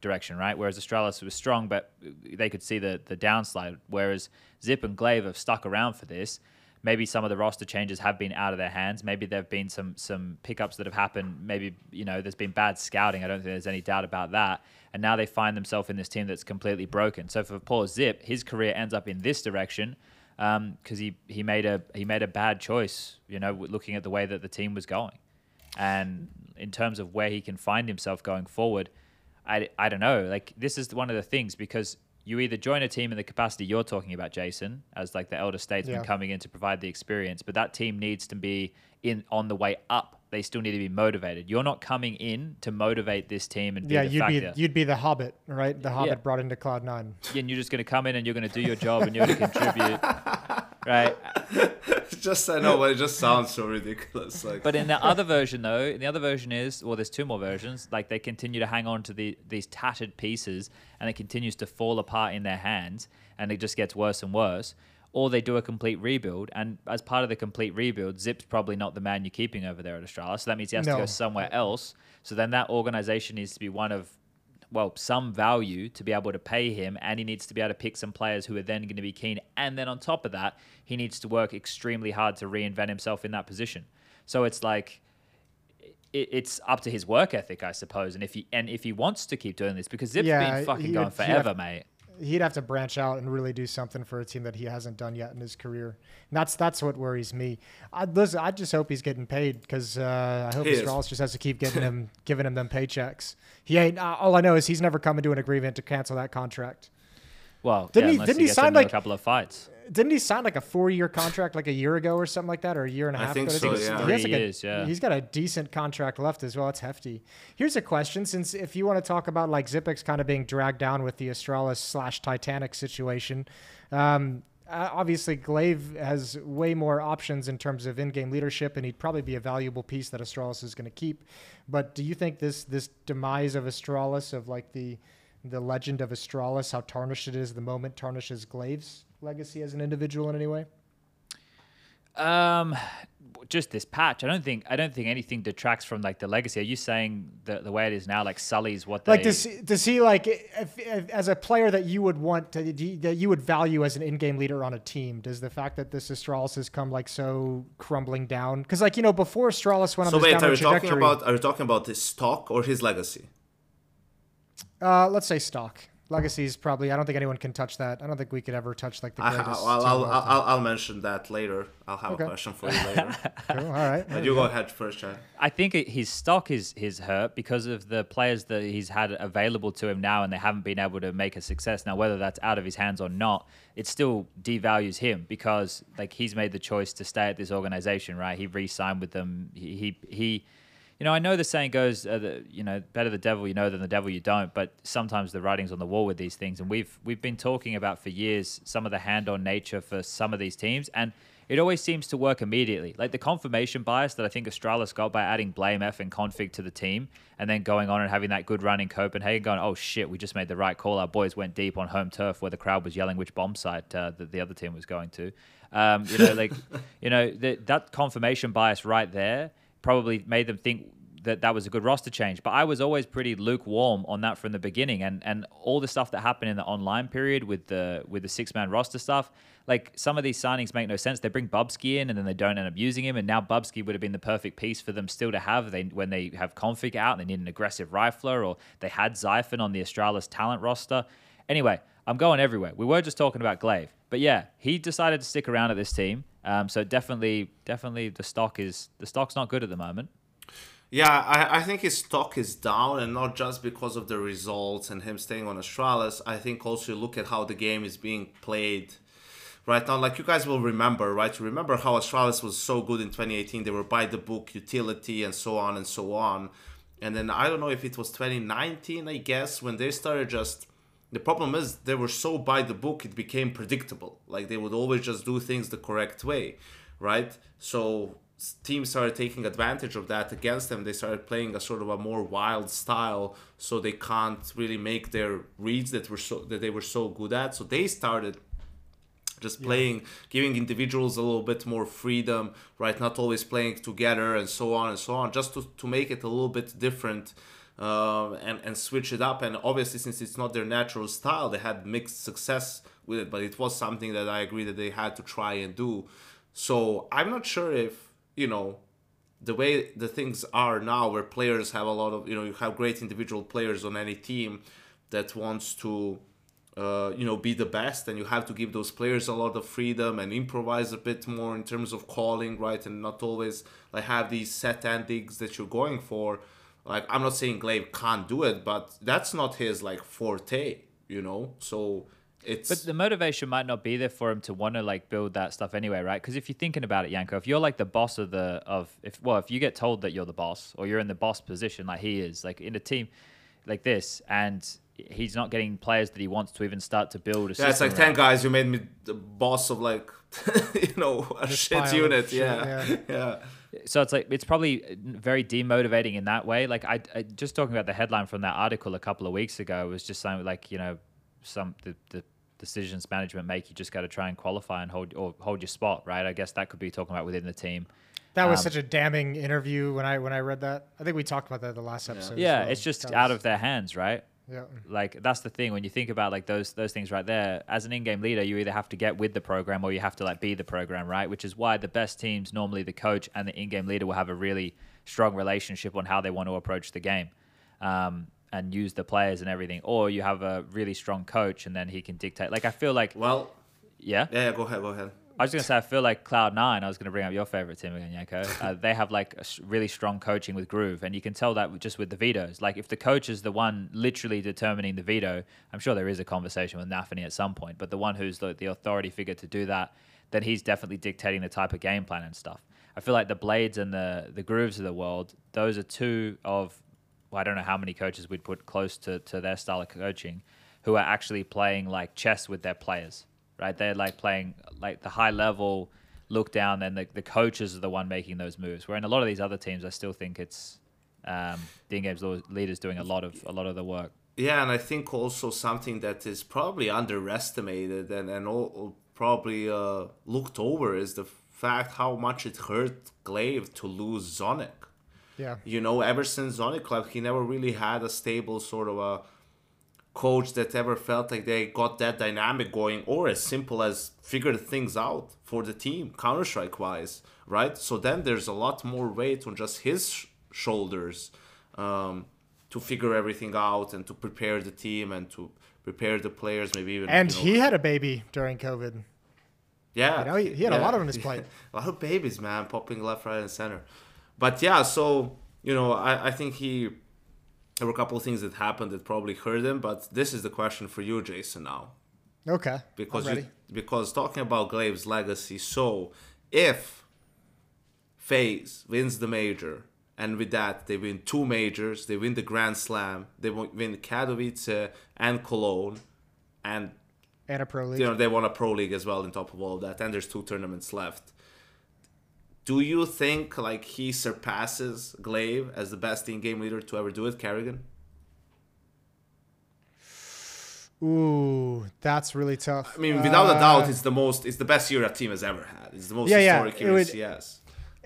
direction right? Whereas Astralis was strong but they could see the the downslide. Whereas Zip and gla1ve have stuck around for this. Maybe some of the roster changes have been out of their hands. Maybe there've been some some pickups that have happened. Maybe you know there's been bad scouting. I don't think there's any doubt about that. And now they find themselves in this team that's completely broken. So for Paul Zip his career ends up in this direction because um, he he made a he made a bad choice you know looking at the way that the team was going and in terms of where he can find himself going forward, I, I don't know. Like this is one of the things because you either join a team in the capacity you're talking about, Jason, as like the elder statesman yeah. coming in to provide the experience, but that team needs to be in on the way up. They still need to be motivated. You're not coming in to motivate this team and yeah, you'd factor. be you'd be the HObbit, right? The HObbit yeah. brought into Cloud Nine. Yeah, and you're just going to come in and you're going to do your job and you're going to contribute, right? Just I know, but it just sounds so ridiculous. Like, but in the other version, though, in the other version is, well, there's two more versions. Like they continue to hang on to the these tattered pieces, and it continues to fall apart in their hands, and it just gets worse and worse. Or they do a complete rebuild, and as part of the complete rebuild, Zip's probably not the man you're keeping over there at Astralis. So that means he has no. to go somewhere else. So then that organization needs to be one of well, some value to be able to pay him, and he needs to be able to pick some players who are then going to be keen. And then on top of that, he needs to work extremely hard to reinvent himself in that position. So it's like it's up to his work ethic, I suppose, and if he and if he wants to keep doing this, because Zip's yeah, been fucking going forever, mate he'd have to branch out and really do something for a team that he hasn't done yet in his career. And that's that's what worries me. I listen. I just hope he's getting paid because uh, I hope Astralis just has to keep getting him, giving him them paychecks. He ain't. Uh, all I know is he's never coming to an agreement to cancel that contract. Well, didn't yeah, he? Didn't he, he sign like a couple of fights? Didn't he sign like a four-year contract like a year ago or something like that, or a year and a half I think ago? So, I think yeah. Three like years, a, yeah. He's got a decent contract left as well. It's hefty. Here's a question: since if you want to talk about like Xyp9x kind of being dragged down with the Astralis slash Titanic situation. Um, obviously, gla1ve has way more options in terms of in-game leadership, and he'd probably be a valuable piece that Astralis is going to keep. But do you think this this demise of Astralis, of like the the legend of Astralis, how tarnished it is the moment tarnishes gla1ve's legacy as an individual in any way? Um, just this patch. I don't think I don't think anything detracts from like the legacy. Are you saying the the way it is now, like Sully's what? Like does does he like if, if, as a player that you would want to, that you would value as an in-game leader on a team? Does the fact that this Astralis has come like so crumbling down? Because like you know before Astralis went so on this wait, are you talking about are you talking about his stock or his legacy? Uh, let's say stock. Legacy's probably. I don't think anyone can touch that. I don't think we could ever touch like the I, greatest. I'll, team I'll, of all. I'll, I'll mention that later. I'll have Okay. a question for you later. Cool, All right. but you go ahead first, Chad. I think it, his stock is is hurt because of the players that he's had available to him now, and they haven't been able to make a success. Now, whether that's out of his hands or not, it still devalues him because like he's made the choice to stay at this organization, right? He re-signed with them. He he. he you know, I know the saying goes, uh, the, you know, better the devil you know than the devil you don't. But sometimes the writing's on the wall with these things, and we've we've been talking about for years some of the hand-on nature for some of these teams, and it always seems to work immediately. Like the confirmation bias that I think Astralis got by adding BlameF and k0nfig to the team, and then going on and having that good run in Copenhagen, going, oh shit, we just made the right call. Our boys went deep on home turf where the crowd was yelling which bomb site uh, that the other team was going to. Um, you know, like, you know, the, that confirmation bias right there probably made them think that that was a good roster change. But I was always pretty lukewarm on that from the beginning, and and all the stuff that happened in the online period with the with the six man roster stuff. Like some of these signings make no sense. They bring Bubzkji in and then they don't end up using him, and now Bubzkji would have been the perfect piece for them still to have. They when they have k0nfig out, and they need an aggressive rifler, or they had Zyphon on the Astralis talent roster. Anyway, I'm going everywhere. We were just talking about gla1ve, but yeah, he decided to stick around at this team. Um, so definitely, definitely, the stock is the stock's not good at the moment. Yeah, I, I think his stock is down, and not just because of the results and him staying on Astralis. I think also look at how the game is being played right now. Like you guys will remember, right? You remember how Astralis was so good in 2018. They were by the book, utility, and so on and so on. And then I don't know if it was 2019, I guess, when they started just. The problem is they were so by the book, it became predictable. Like they would always just do things the correct way, right? So teams started taking advantage of that against them. They started playing a sort of a more wild style, so they can't really make their reads that were so that they were so good at. So they started just playing, giving individuals a little bit more freedom, right? Not always playing together and so on and so on, just to, to make it a little bit different. Um, and and switch it up, and obviously, since it's not their natural style, they had mixed success with it. But it was something that I agree that they had to try and do. So I'm not sure if you know the way the things are now where players have a lot of you know you have great individual players on any team that wants to uh, you know be the best and you have to give those players a lot of freedom and improvise a bit more in terms of calling right and not always like have these set endings that you're going for like i'm not saying gla1ve can't do it but that's not his like forte you know so it's But the motivation might not be there for him to want to like build that stuff anyway, right? Because if you're thinking about it, Janko, if you're like the boss of the of if well, if you get told that you're the boss or you're in the boss position like he is, like in a team like this, and he's not getting players that he wants to even start to build a yeah it's system like 10 guys you made me the boss of like you know a This shit unit shit, yeah yeah. yeah so it's like it's probably very demotivating in that way like I, I just talking about the headline from that article a couple of weeks ago was just saying like you know some the, the decisions management make you just got to try and qualify and hold or hold your spot right i guess that could be talking about within the team That was Um, such a damning interview when I when I read that. I think we talked about that the last episode. as yeah well. it's just That out was- of their hands right Yeah. like that's the thing when you think about like those those things right there as an in-game leader you either have to get with the program or you have to like be the program right? Which is why the best teams normally the coach and the in-game leader will have a really strong relationship on how they want to approach the game um, and use the players and everything. Or you have a really strong coach and then he can dictate. Like i feel like well yeah? yeah, yeah go ahead go ahead I was gonna say I feel like Cloud Nine. I was gonna bring up your favorite team again, Janko. Uh, they have like really strong coaching with Groove, and you can tell that just with the vetoes. Like if the coach is the one literally determining the veto, I'm sure there is a conversation with Nafany at some point. But the one who's the, the authority figure to do that, then he's definitely dictating the type of game plan and stuff. I feel like the B1ad3s and the the Grooves of the world, those are two of well, I don't know how many coaches we'd put close to, to their style of coaching who are actually playing like chess with their players, right? They're like playing like the high level look down, and the, the coaches are the one making those moves. Where in a lot of these other teams, I still think it's um, the in-games leaders doing a lot of a lot of the work. Yeah, and I think also something that is probably underestimated and and all, probably uh, looked over is the fact how much it hurt gla1ve to lose Zonic. Yeah. You know, ever since Zonic Club, he never really had a stable sort of a coach that ever felt like they got that dynamic going, or as simple as figured things out for the team, Counter Strike wise, right? So then there's a lot more weight on just his sh- shoulders um, to figure everything out and to prepare the team and to prepare the players, maybe even. And you know, he had a baby during COVID. yeah, You know, he, he had a yeah. lot on his plate. a lot of babies, man, popping left, right, and center. But yeah, so you know, I, I think he there were a couple of things that happened that probably hurt him. But this is the question for you, Jason, now Okay. because you, because talking about gla1ve's legacy. So if FaZe wins the major, and with that they win two majors, they win the Grand Slam, they win win Katowice and Cologne, and and a pro league. you know they won a pro league as well on top of all of that and there's two tournaments left do you think like he surpasses gla1ve as the best in-game leader to ever do it karrigan Ooh, that's really tough. i mean without a doubt Uh, it's the most it's the best year a team has ever had it's the most Yeah, yeah, historic it year in would- cs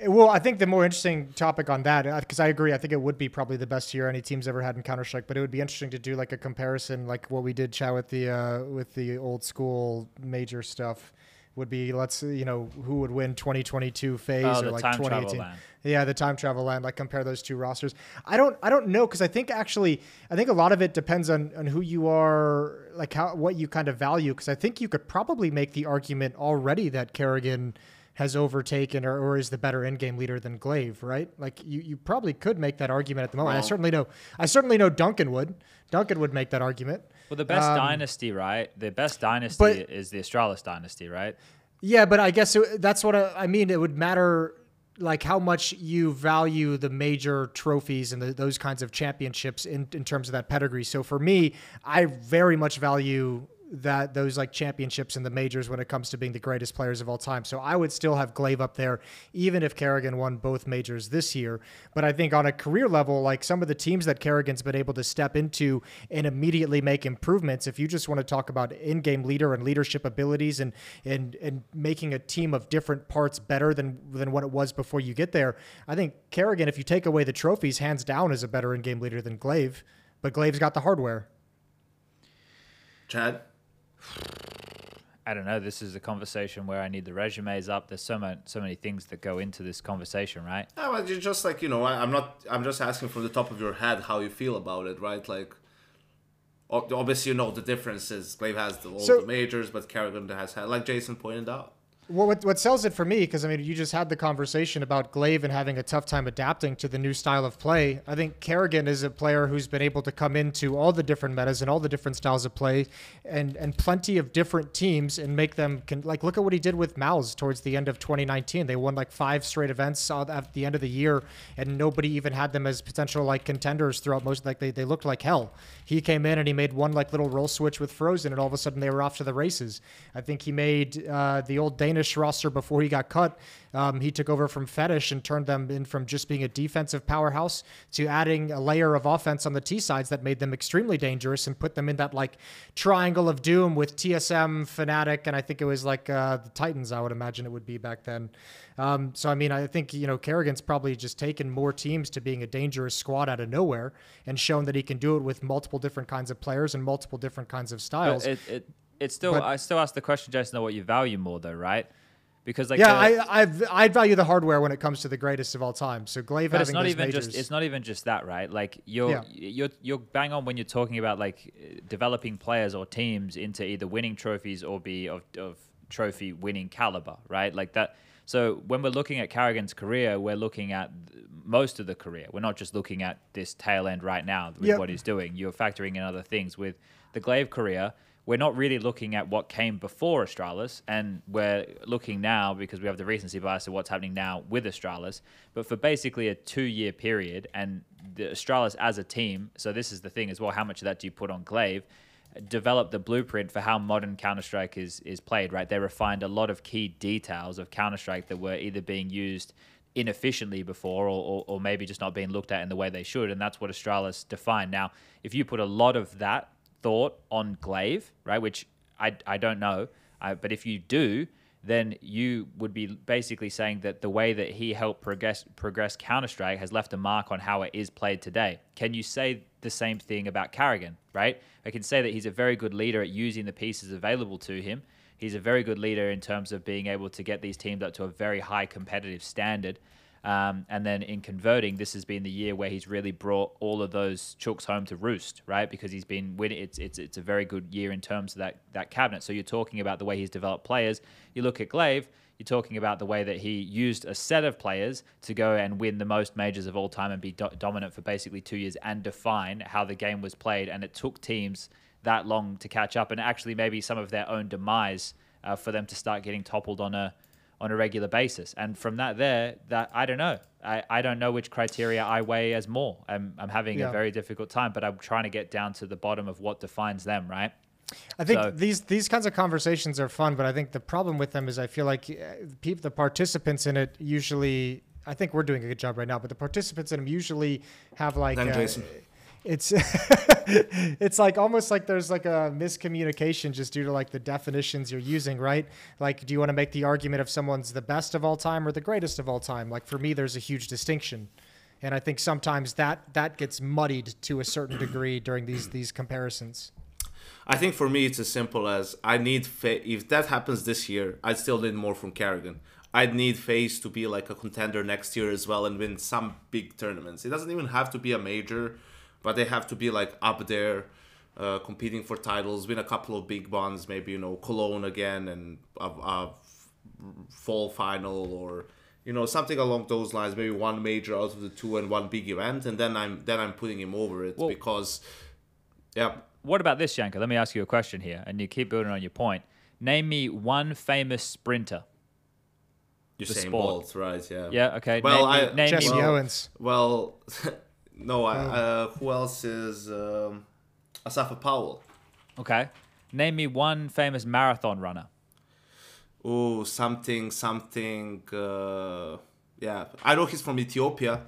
Well, I think the more interesting topic on that, because I agree, I think it would be probably the best year any team's ever had in Counter Strike. But it would be interesting to do like a comparison, like what we did, chat with the uh, with the old school major stuff. Would be let's you know who would win 2022 FaZe Oh, or like time travel 2018. land. Yeah, the time travel land. Like compare those two rosters. I don't I don't know because I think actually I think a lot of it depends on on who you are, like how what you kind of value. Because I think you could probably make the argument already that karrigan has overtaken or, or is the better in-game leader than gla1ve, right? Like you, you probably could make that argument at the moment. I certainly know I certainly know Duncan would. Duncan would make that argument. Well, the best Um, dynasty, right? The best dynasty but- is the Astralis dynasty, right? Yeah, but I guess it, that's what I, I mean. It would matter like how much you value the major trophies and the, those kinds of championships in, in terms of that pedigree. So for me, I very much value that those like championships and the majors when it comes to being the greatest players of all time. So I would still have gla1ve up there, even if karrigan won both majors this year. But I think on a career level, like some of the teams that karrigan's been able to step into and immediately make improvements, if you just want to talk about in-game leader and leadership abilities and and and making a team of different parts better than than what it was before you get there, I think karrigan, if you take away the trophies, hands down is a better in-game leader than gla1ve. But gla1ve's got the hardware. chad I don't know. This is a conversation where I need the resumes up. There's so many, so many things that go into this conversation, right? yeah, but you're just like you know I, i'm not i'm just asking from the top of your head how you feel about it right like obviously you know the differences gla1ve has the, all So- the majors but karrigan has had like jason pointed out Well, what, what sells it for me, because I mean, you just had the conversation about gla1ve and having a tough time adapting to the new style of play. I think karrigan is a player who's been able to come into all the different metas and all the different styles of play and, and plenty of different teams and make them, can, like, look at what he did with MOUZ towards the end of 2019. They won like five straight events at the end of the year, and nobody even had them as potential like contenders throughout most, like, they, they looked like hell. He came in and he made one like little roll switch with Frozen, and all of a sudden they were off to the races. I think he made uh, the old Roster before he got cut. Um, he took over from Fetish and turned them in from just being a defensive powerhouse to adding a layer of offense on the T sides that made them extremely dangerous and put them in that like triangle of doom with TSM, Fnatic, and I think it was like uh, the Titans. I would imagine it would be back then. Um, so I mean, I think you know karrigan's probably just taken more teams to being a dangerous squad out of nowhere and shown that he can do it with multiple different kinds of players and multiple different kinds of styles. It, it, it's still, But- I still ask the question, Jason, though, what you value more, though, right? Because like, yeah, the- I, I I value the hardware when it comes to the greatest of all time. So gla1ve but it's not even majors, just it's not even just that right like you're Yeah. you're you're bang on when you're talking about like developing players or teams into either winning trophies or be of, of trophy winning caliber right like that so when we're looking at karrigan's career we're looking at most of the career we're not just looking at this tail end right now with Yep. what he's doing you're factoring in other things with the gla1ve career we're not really looking at what came before Astralis, and we're looking now because we have the recency bias of what's happening now with Astralis. But for basically a two-year period, and the Astralis as a team, so this is the thing as well. How much of that do you put on gla1ve? Develop the blueprint for how modern Counter Strike is is played. Right, they refined a lot of key details of Counter Strike that were either being used inefficiently before or, or, or maybe just not being looked at in the way they should and that's what Astralis defined now if you put a lot of that thought on gla1ve, right? Which I, I don't know, I, but if you do, then you would be basically saying that the way that he helped progress progress Counter Strike has left a mark on how it is played today. Can you say the same thing about karrigan, right? I can say that he's a very good leader at using the pieces available to him. He's a very good leader in terms of being able to get these teams up to a very high competitive standard. Um, and then in converting, this has been the year where he's really brought all of those chooks home to roost, right? Because he's been winning. It's it's it's a very good year in terms of that that cabinet. So you're talking about the way he's developed players. You look at gla1ve. You're talking about the way that he used a set of players to go and win the most majors of all time and be do- dominant for basically two years and define how the game was played. And it took teams that long to catch up and actually maybe some of their own demise uh, for them to start getting toppled on a on a regular basis. And from that there, that I don't know. I, I don't know which criteria I weigh as more. I'm, I'm having Yeah. a very difficult time, but I'm trying to get down to the bottom of what defines them, right? I think So- these these kinds of conversations are fun, but I think the problem with them is I feel like uh, peop the participants in it usually. I think we're doing a good job right now, but the participants in them usually have like Thank uh, Jason. It's it's like almost like there's like a miscommunication just due to like the definitions you're using, right? Like, do you want to make the argument of someone's the best of all time or the greatest of all time? Like for me, there's a huge distinction, and I think sometimes that that gets muddied to a certain degree during these these comparisons. I think for me, it's as simple as I need. Fa- if that happens this year, I'd still need more from karrigan. I'd need FaZe to be like a contender next year as well and win some big tournaments. It doesn't even have to be a major, but they have to be like up there, uh, competing for titles, win a couple of big ones, maybe you know Cologne again and a, a fall final or you know something along those lines. Maybe one major out of the two and one big event, and then I'm then I'm putting him over it Well- because, yeah. What about this, Janko? Let me ask you a question here, and you keep building on your point. Name me one famous sprinter. You're the saying sport. Bolt, right? Yeah. Yeah, okay. Well, name I- me, name Jesse me, well- Owens. Well, no. I, uh, who else is um, Asafa Powell? Okay. Name me one famous marathon runner. Oh, something, something. Uh, yeah, I know he's from Ethiopia.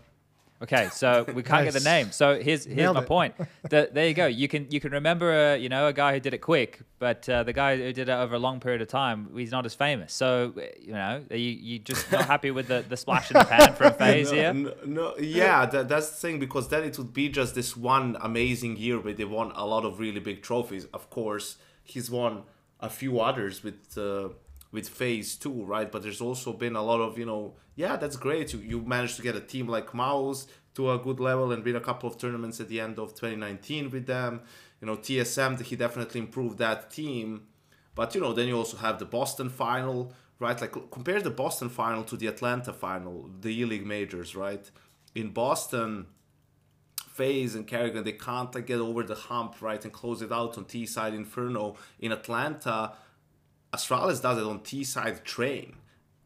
Okay, so we can't get the name. So here's here's Nailed my it. point. The, there you go. You can you can remember uh, you know a guy who did it quick, but uh, the guy who did it over a long period of time, he's not as famous. So you know, you you just not happy with the, the splash in the pan from FaZe no, here? no, no, yeah, that, that's the thing because then it would be just this one amazing year where they won a lot of really big trophies. Of course, he's won a few others with uh, with FaZe Two, right? But there's also been a lot of you know, yeah, that's great. You you managed to get a team like MOUZ to a good level and win a couple of tournaments at the end of 2019 with them. You know, TSM, he definitely improved that team. But you know, then you also have the Boston final, right? Like compare the Boston final to the Atlanta final, the E League majors, right? In Boston, FaZe and karrigan, they can't like get over the hump, right, and close it out on T side Inferno. In Atlanta, Astralis does it on T side Train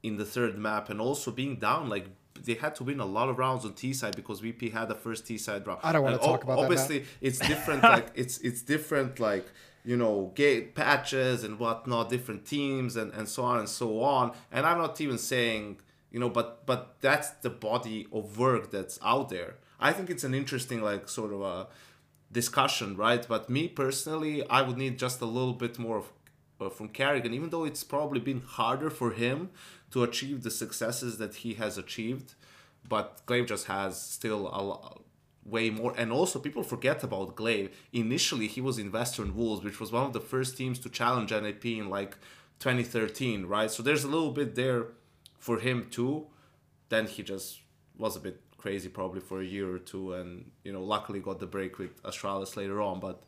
in the third map, and also being down like. They had to win a lot of rounds on T side because VP had the first T side round. I don't wanna And talk about that, Obviously, it's different. like it's it's different. Like you know, gate patches and whatnot, different teams and and so on and so on. And I'm not even saying you know, but but that's the body of work that's out there. I think it's an interesting like sort of a discussion, right? But me personally, I would need just a little bit more of uh, from karrigan, even though it's probably been harder for him to achieve the successes that he has achieved. But gla1ve just has still a lo- way more. And also, people forget about gla1ve. Initially, he was in Western Wolves, which was one of the first teams to challenge NIP in like 2013, right? So there's a little bit there for him too. Then he just was a bit crazy probably for a year or two, and you know, luckily got the break with Astralis later on. But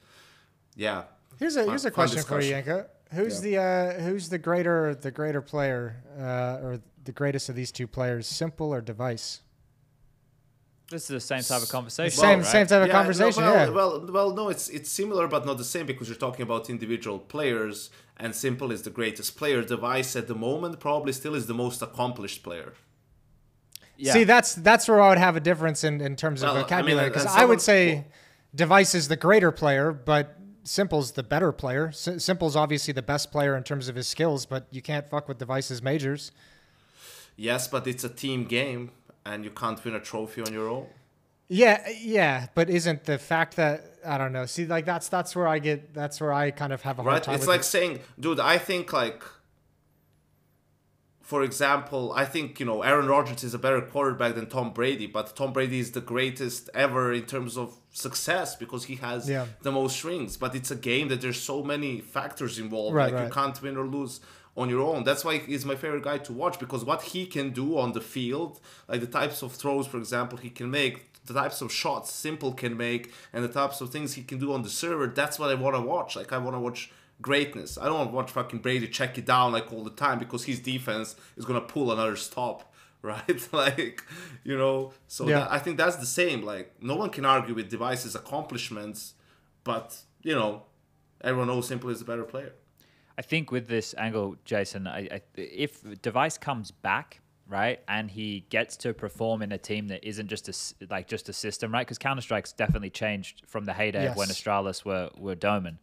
yeah, Here's a Fun- here's a question for you. Janko. Who's the uh, who's the greater the greater player uh, or the greatest of these two players, s1mple or dev1ce? This is the same type of conversation. same right? same type of Yeah, conversation. No, well, yeah. well, well, no, it's it's similar but not the same because you're talking about individual players, and s1mple is the greatest player. dev1ce at the moment probably still is the most accomplished player. Yeah. See, that's that's where I would have a difference in, in terms of Well, vocabulary and- because and I would someone- say dev1ce is the greater player, but s1mple's the better player. S- s1mple's obviously the best player in terms of his skills, but you can't fuck with dev1ce's majors. Yes, but it's a team game, and you can't win a trophy on your own. Yeah, yeah, but isn't the fact that I don't know? See, like that's that's where I get that's where I kind of have a hard right time. it's like it. saying dude i think like for example, I think you know Aaron Rodgers is a better quarterback than Tom Brady, but Tom Brady is the greatest ever in terms of success because he has Yeah. the most rings. But it's a game that there's so many factors involved. Right, like you can't win or lose on your own. That's why he's my favorite guy to watch because what he can do on the field, like the types of throws, for example, he can make, the types of shots s1mple can make, and the types of things he can do on the server. That's what I want to watch. Like I want to watch greatness. I don't want to watch fucking Brady check it down like all the time because his defense is gonna pull another stop. Right, like you know, so Yeah. that, I think that's the same. Like no one can argue with dev1ce's accomplishments, but you know, everyone knows s1mple is a better player. I think with this angle, Jason, I, I, if dev1ce comes back, right, and he gets to perform in a team that isn't just a s- like just a system, right? Because Counter Strike's definitely changed from the heyday of when Yes. Astralis were were doming.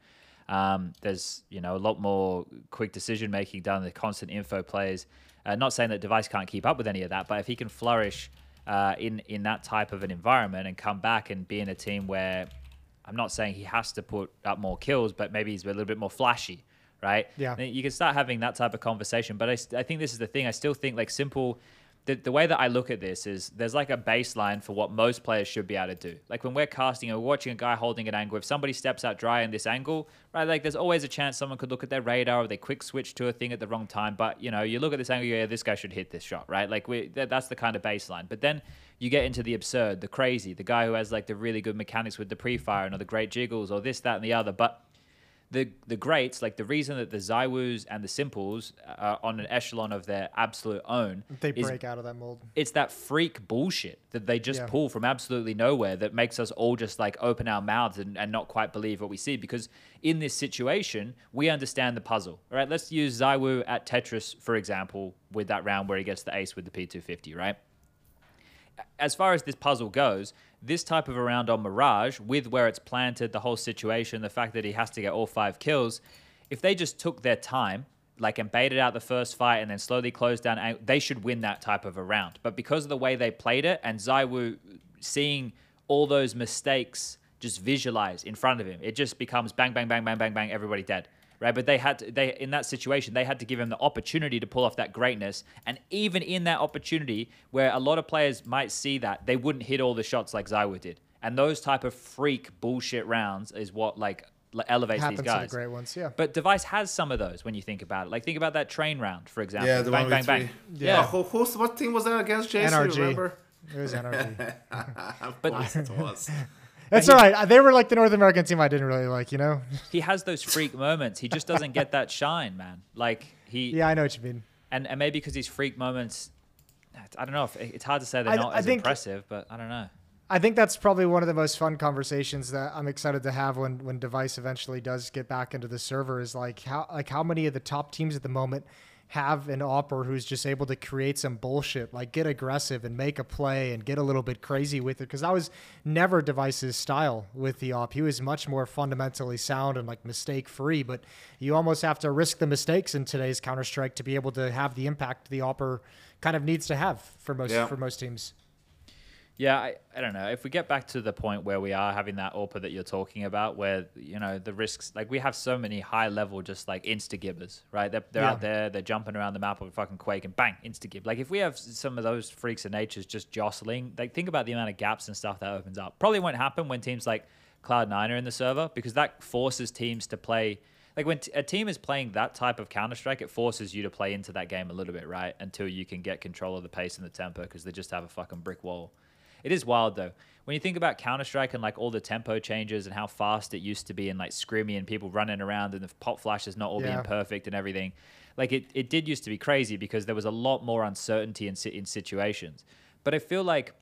Um, there's you know a lot more quick decision making done. The constant info plays. Uh, not saying that dev1ce can't keep up with any of that, but if he can flourish uh, in in that type of an environment and come back and be in a team where I'm not saying he has to put up more kills, but maybe he's a little bit more flashy, right? Yeah. You can start having that type of conversation. But I, I think this is the thing. I still think like s1mple. The, the way that I look at this is there's like a baseline for what most players should be able to do. Like when we're casting we're watching a guy holding an angle, if somebody steps out dry in this angle, right, like there's always a chance someone could look at their radar or they quick switch to a thing at the wrong time. But you know, you look at this angle, yeah, this guy should hit this shot, right? Like we, that, that's the kind of baseline. But then you get into the absurd, the crazy, the guy who has like the really good mechanics with the pre-fire and or the great jiggles or this, that, and the other. But the the greats, like the reason that the ZywOos and the s1mples uh, are on an echelon of their absolute own, They is break out of that mold. it's that freak bullshit that they just Yeah. pull from absolutely nowhere that makes us all just like open our mouths and, and not quite believe what we see. Because in this situation, we understand the puzzle. All right, let's use ZywOo at Tetris, for example, with that round where he gets the ace with the P250, right? as far as this puzzle goes, this type of a round on Mirage, with where it's planted, the whole situation, the fact that he has to get all five kills, if they just took their time, like and baited out the first fight and then slowly closed down, they should win that type of a round. But because of the way they played it and ZywOo seeing all those mistakes just visualized in front of him, it just becomes bang, bang, bang, bang, bang, bang, everybody dead. Right, but they had to, they in that situation they had to give him the opportunity to pull off that greatness, and even in that opportunity, where a lot of players might see that they wouldn't hit all the shots like ZywOo did, and those type of freak bullshit rounds is what like le- elevates Happens these to the guys. great ones, yeah. But dev1ce has some of those when you think about it. Like think about that train round, for example. Yeah, the bang, one bang, with bang. three. Yeah. Oh, who, who's, what team was that against, Jason? NRG. Remember? It was NRG. But- That's all right. They were like the North American team I didn't really like, you know? He has those freak moments. He just doesn't get that shine, man. Like he Yeah, I know what you mean. and, and maybe because these freak moments, I don't know if it's hard to say they're I- not I as think- impressive, but I don't know. I think that's probably one of the most fun conversations that I'm excited to have when when dev1ce eventually does get back into the server is like how like how many of the top teams at the moment have an opper who's just able to create some bullshit, like get aggressive and make a play and get a little bit crazy with it. Because that was never dev1ce's style with the op. He was much more fundamentally sound and like mistake free. But you almost have to risk the mistakes in today's Counter Strike to be able to have the impact the opper kind of needs to have for most Yeah. for most teams. Yeah, I, I don't know. If we get back to the point where we are having that AWPer that you're talking about, where, you know, the risks, like we have so many high level, just like insta gibbers, right? They're, they're Yeah. out there, they're jumping around the map of a fucking Quake and bang, insta gib. Like if we have some of those freaks of natures just jostling, like think about the amount of gaps and stuff that opens up. Probably won't happen when teams like Cloud9 are in the server because that forces teams to play. Like when t- a team is playing that type of Counter Strike, it forces you to play into that game a little bit, right? Until you can get control of the pace and the tempo because they just have a fucking brick wall. It is wild though. When you think about Counter Strike and like all the tempo changes and how fast it used to be and like scrimmy and people running around and the pop flashes not all Yeah. being perfect and everything, like it, it did used to be crazy because there was a lot more uncertainty in, in situations. But I feel like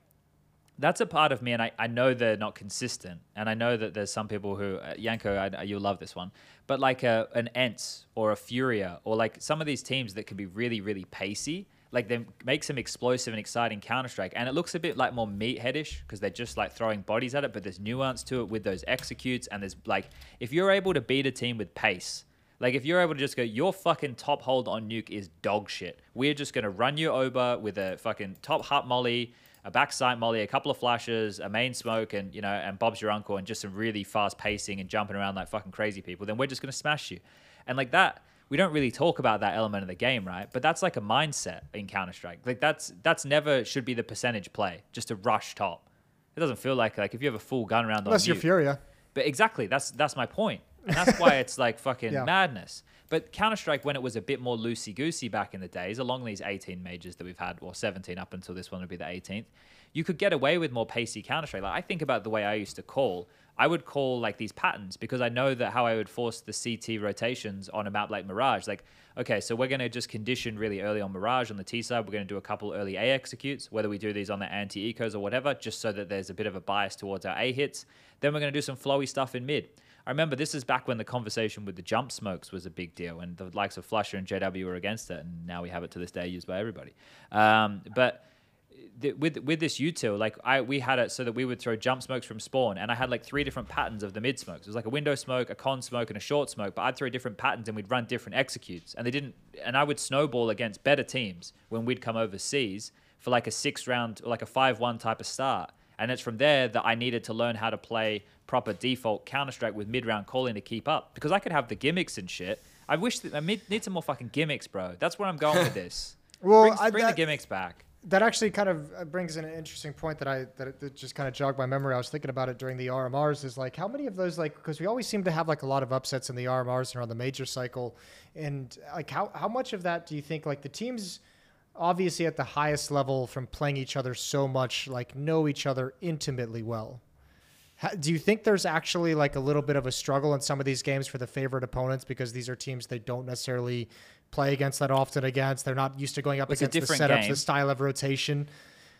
that's a part of me, and I, I know they're not consistent, and I know that there's some people who uh, Janko, I, you'll love this one, but like a, an ENCE or a Furia or like some of these teams that can be really really pacey, like they make some explosive and exciting Counter Strike, and it looks a bit like more meatheadish because they're just like throwing bodies at it, but there's nuance to it with those executes, and there's like if you're able to beat a team with pace. Like if you're able to just go, your fucking top hold on nuke is dog shit. We're just gonna run you over with a fucking top hut molly, a backside molly, a couple of flashes, a main smoke, and you know, and Bob's your uncle, and just some really fast pacing and jumping around like fucking crazy people. Then we're just gonna smash you, and like that. We don't really talk about that element of the game, right? But that's like a mindset in Counter Strike. Like that's that's never should be the percentage play, just to rush top. It doesn't feel like like if you have a full gun round Unless you're you, Furia. but exactly, that's that's my point, and that's why it's like fucking Yeah. madness. But Counter Strike, when it was a bit more loosey goosey back in the days, along these 18 majors that we've had, or 17 up until this one would be the 18th, you could get away with more pacey Counter Strike. Like I think about the way I used to call. I would call like these patterns because I know that how I would force the CT rotations on a map like Mirage. Like, okay, so we're going to just condition really early on Mirage on the T side. We're going to do a couple early A executes, whether we do these on the anti ecos or whatever, just so that there's a bit of a bias towards our A hits. Then we're going to do some flowy stuff in mid. I remember this is back when the conversation with the jump smokes was a big deal, and the likes of flusha and JW were against it, and now we have it to this day used by everybody. Um, but th- with with this util, like I we had it so that we would throw jump smokes from spawn, and I had like three different patterns of the mid smokes. It was like a window smoke, a con smoke, and a short smoke. But I'd throw different patterns, and we'd run different executes, and they didn't. And I would snowball against better teams when we'd come overseas for like a six round or like a five one type of start. And it's from there that I needed to learn how to play proper default Counter Strike with mid round calling to keep up because I could have the gimmicks and shit. I wish that I need some more fucking gimmicks, bro. That's where I'm going with this. Well, bring, I- bring that- the gimmicks back. That actually kind of uh, brings in an interesting point that I that, that just kind of jogged my memory. I was thinking about it during the RMRs. Is like how many of those like because we always seem to have like a lot of upsets in the RMRs around the major cycle, and like how how much of that do you think like the teams obviously at the highest level from playing each other so much like know each other intimately well. Do you think there's actually like a little bit of a struggle in some of these games for the favorite opponents because these are teams they don't necessarily play against that often against? They're not used to going up against the setups, game. the style of rotation.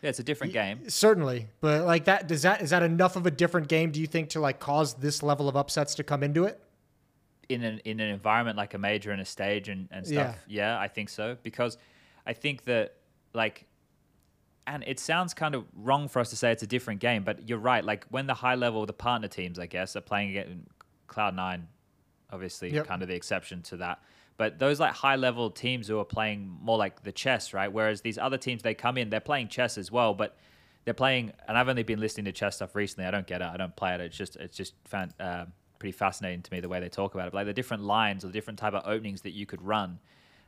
Yeah, it's a different game. Certainly, but like that does that is that enough of a different game? Do you think to like cause this level of upsets to come into it? in an in an environment like a major and a stage and, and stuff. Yeah. I think so because I think that like and it sounds kind of wrong for us to say it's a different game, but you're right. Like when the high level, the partner teams, I guess, are playing against Cloud Nine, obviously Yep. kind of the exception to that. But those like high level teams who are playing more like the chess, right? Whereas these other teams, they come in, they're playing chess as well, but they're playing. And I've only been listening to chess stuff recently. I don't get it. I don't play it. It's just it's just fan, uh, pretty fascinating to me the way they talk about it. But, like the different lines or the different type of openings that you could run,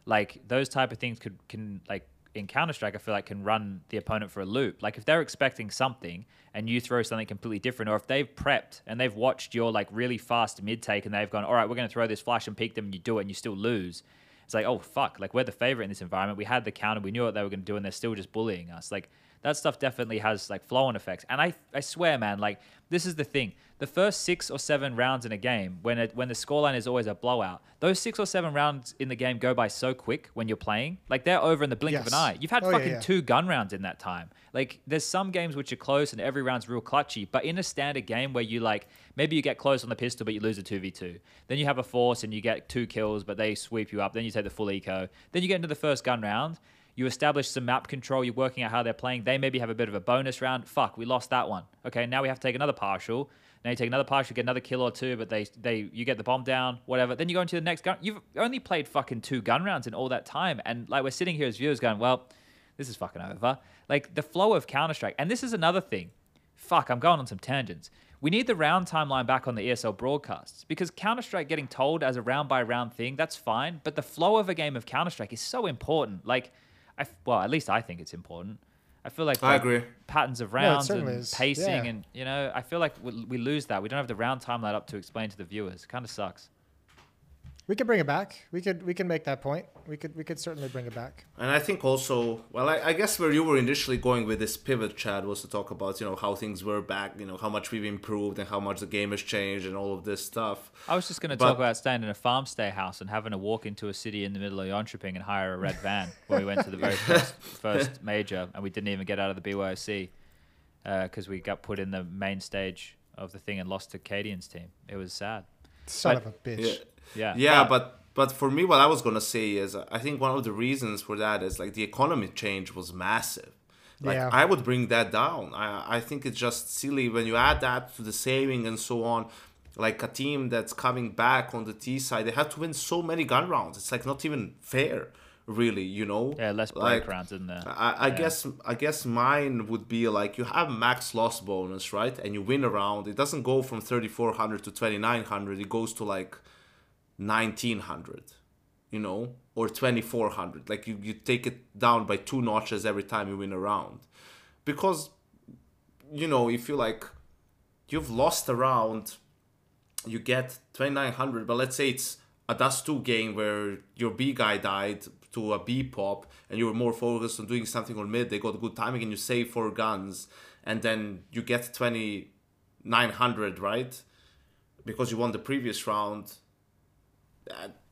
like those type of things could can like in Counter Strike, I feel like can run the opponent for a loop. Like if they're expecting something and you throw something completely different, or if they've prepped and they've watched your like really fast mid take and they've gone, all right, we're going to throw this flash and peek them, and you do it and you still lose. It's like, oh fuck, like we're the favorite in this environment. We had the counter, we knew what they were going to do, and they're still just bullying us. Like that stuff definitely has like flow on effects. And I, I swear, man, like this is the thing. The first six or seven rounds in a game, when it when the scoreline is always a blowout, those six or seven rounds in the game go by so quick when you're playing. Like they're over in the blink of an eye. You've had Oh, yeah, fucking yeah. two gun rounds in that time. Like there's some games which are close and every round's real clutchy, but in a standard game where you like maybe you get close on the pistol but you lose a 2v2. Then you have a force and you get two kills but they sweep you up. Then you take the full eco. Then you get into the first gun round. You establish some map control. You're working out how they're playing. They maybe have a bit of a bonus round. Fuck, we lost that one. Okay, now we have to take another partial. Now you take another partial, get another kill or two, but they they you get the bomb down, whatever. Then you go into the next gun. You've only played fucking two gun rounds in all that time, and like we're sitting here as viewers going, well, this is fucking over. Like the flow of Counter Strike, and this is another thing. Fuck, I'm going on some tangents. We need the round timeline back on the ESL broadcasts because Counter Strike getting told as a round by round thing, that's fine. But the flow of a game of Counter Strike is so important. Like, I f- well, at least I think it's important. I feel like, I like, agree. patterns of rounds certainly and is. pacing, Yeah. and you know, I feel like we, we lose that. We don't have the round timeline up to explain to the viewers. Kind of sucks. We could bring it back. We could we can make that point. We could we could certainly bring it back. And I think also, well, I, I guess where you were initially going with this pivot, Chad, was to talk about, you know, how things were back, you know, how much we've improved and how much the game has changed and all of this stuff. I was just going to But- talk about staying in a farm stay house and having to walk into a city in the middle of Jönköping and hire a red van when we went to the very first, first major and we didn't even get out of the BYOC because uh, we got put in the main stage of the thing and lost to Cadian's team. It was sad. Son But- of a bitch. Yeah. Yeah. Yeah, but but for me, what I was gonna say is, I think one of the reasons for that is like the economy change was massive. Like Yeah. I would bring that down. I I think it's just silly when you add that to the saving and so on. Like a team that's coming back on the T side, they have to win so many gun rounds. It's like not even fair, really. You know? Yeah, less break Like, rounds in there. I, I Yeah. guess I guess mine would be like you have max loss bonus, right? And you win a round. It doesn't go from thirty four hundred to twenty nine hundred. It goes to like nineteen hundred. you know, or 2400. Like you, you take it down by two notches every time you win a round. Because, you know, if you like, you've lost a round, you get 2900, but let's say it's a dust 2 game where your B guy died to a B pop and you were more focused on doing something on mid, they got good timing and you save four guns and then you get 2900, right? Because you won the previous round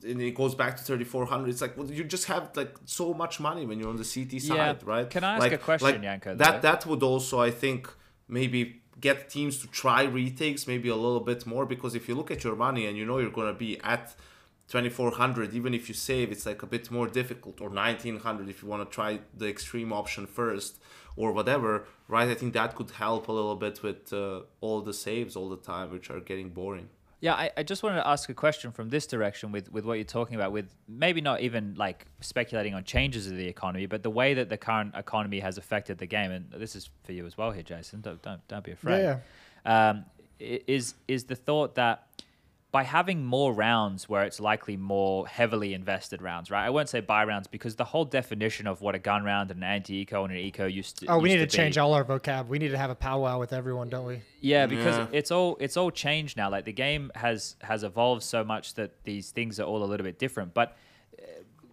and it goes back to 3400 it's like well, you just have like so much money when you're on the ct side Yeah. right Can I ask like, a question, like Janko, that though? that would also i think maybe get teams to try retakes maybe a little bit more because if you look at your money and you know you're going to be at 2400 even if you save it's like a bit more difficult or 1900 if you want to try the extreme option first or whatever right i think that could help a little bit with uh, all the saves all the time which are getting boring Yeah, I, I just wanted to ask a question from this direction with, with what you're talking about, with maybe not even like speculating on changes of the economy, but the way that the current economy has affected the game. And this is for you as well here, Jason. Don't don't, don't be afraid. Yeah, Um, is is the thought that by having more rounds where it's likely more heavily invested rounds, right? I won't say buy rounds because the whole definition of what a gun round and an anti-eco and an eco used to Oh, we used need to be- change all our vocab. We need to have a powwow with everyone, don't we? yeah, because Yeah. it's all it's all changed now. Like the game has has evolved so much that these things are all a little bit different. But uh,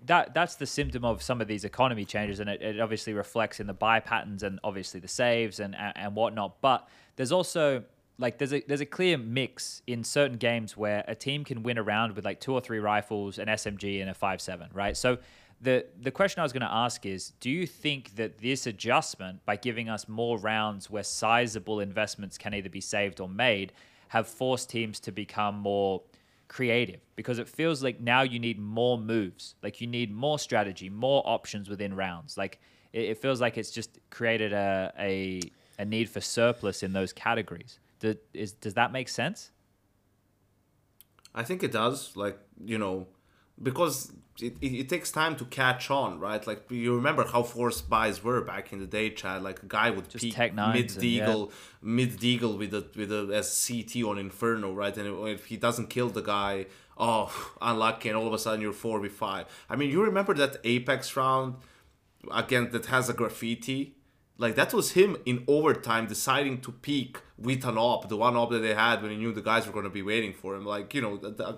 that that's the symptom of some of these economy changes, and it, it obviously reflects in the buy patterns and obviously the saves and and, and whatnot. But there's also like there's a there's a clear mix in certain games where a team can win a round with like two or three rifles, an SMG, and a five seven, right? So the the question I was going to ask is, do you think that this adjustment, by giving us more rounds where sizable investments can either be saved or made, have forced teams to become more creative? Because it feels like now you need more moves, like you need more strategy, more options within rounds. Like it, it feels like it's just created a a, a need for surplus in those categories. Do, is, does that make sense? I think it does. Like you know, because it, it, it takes time to catch on, right? Like you remember how forced buys were back in the day, Chad. Like a guy would Just Nines mid and- yeah. deagle, mid deagle with a with a as CT on Inferno, right? And if he doesn't kill the guy, oh, unlucky, and all of a sudden you're four v five. I mean, you remember that apEX round again that has a graffiti. Like that was him in overtime deciding to peek with an op, the one op that they had when he knew the guys were going to be waiting for him. Like you know, the, the,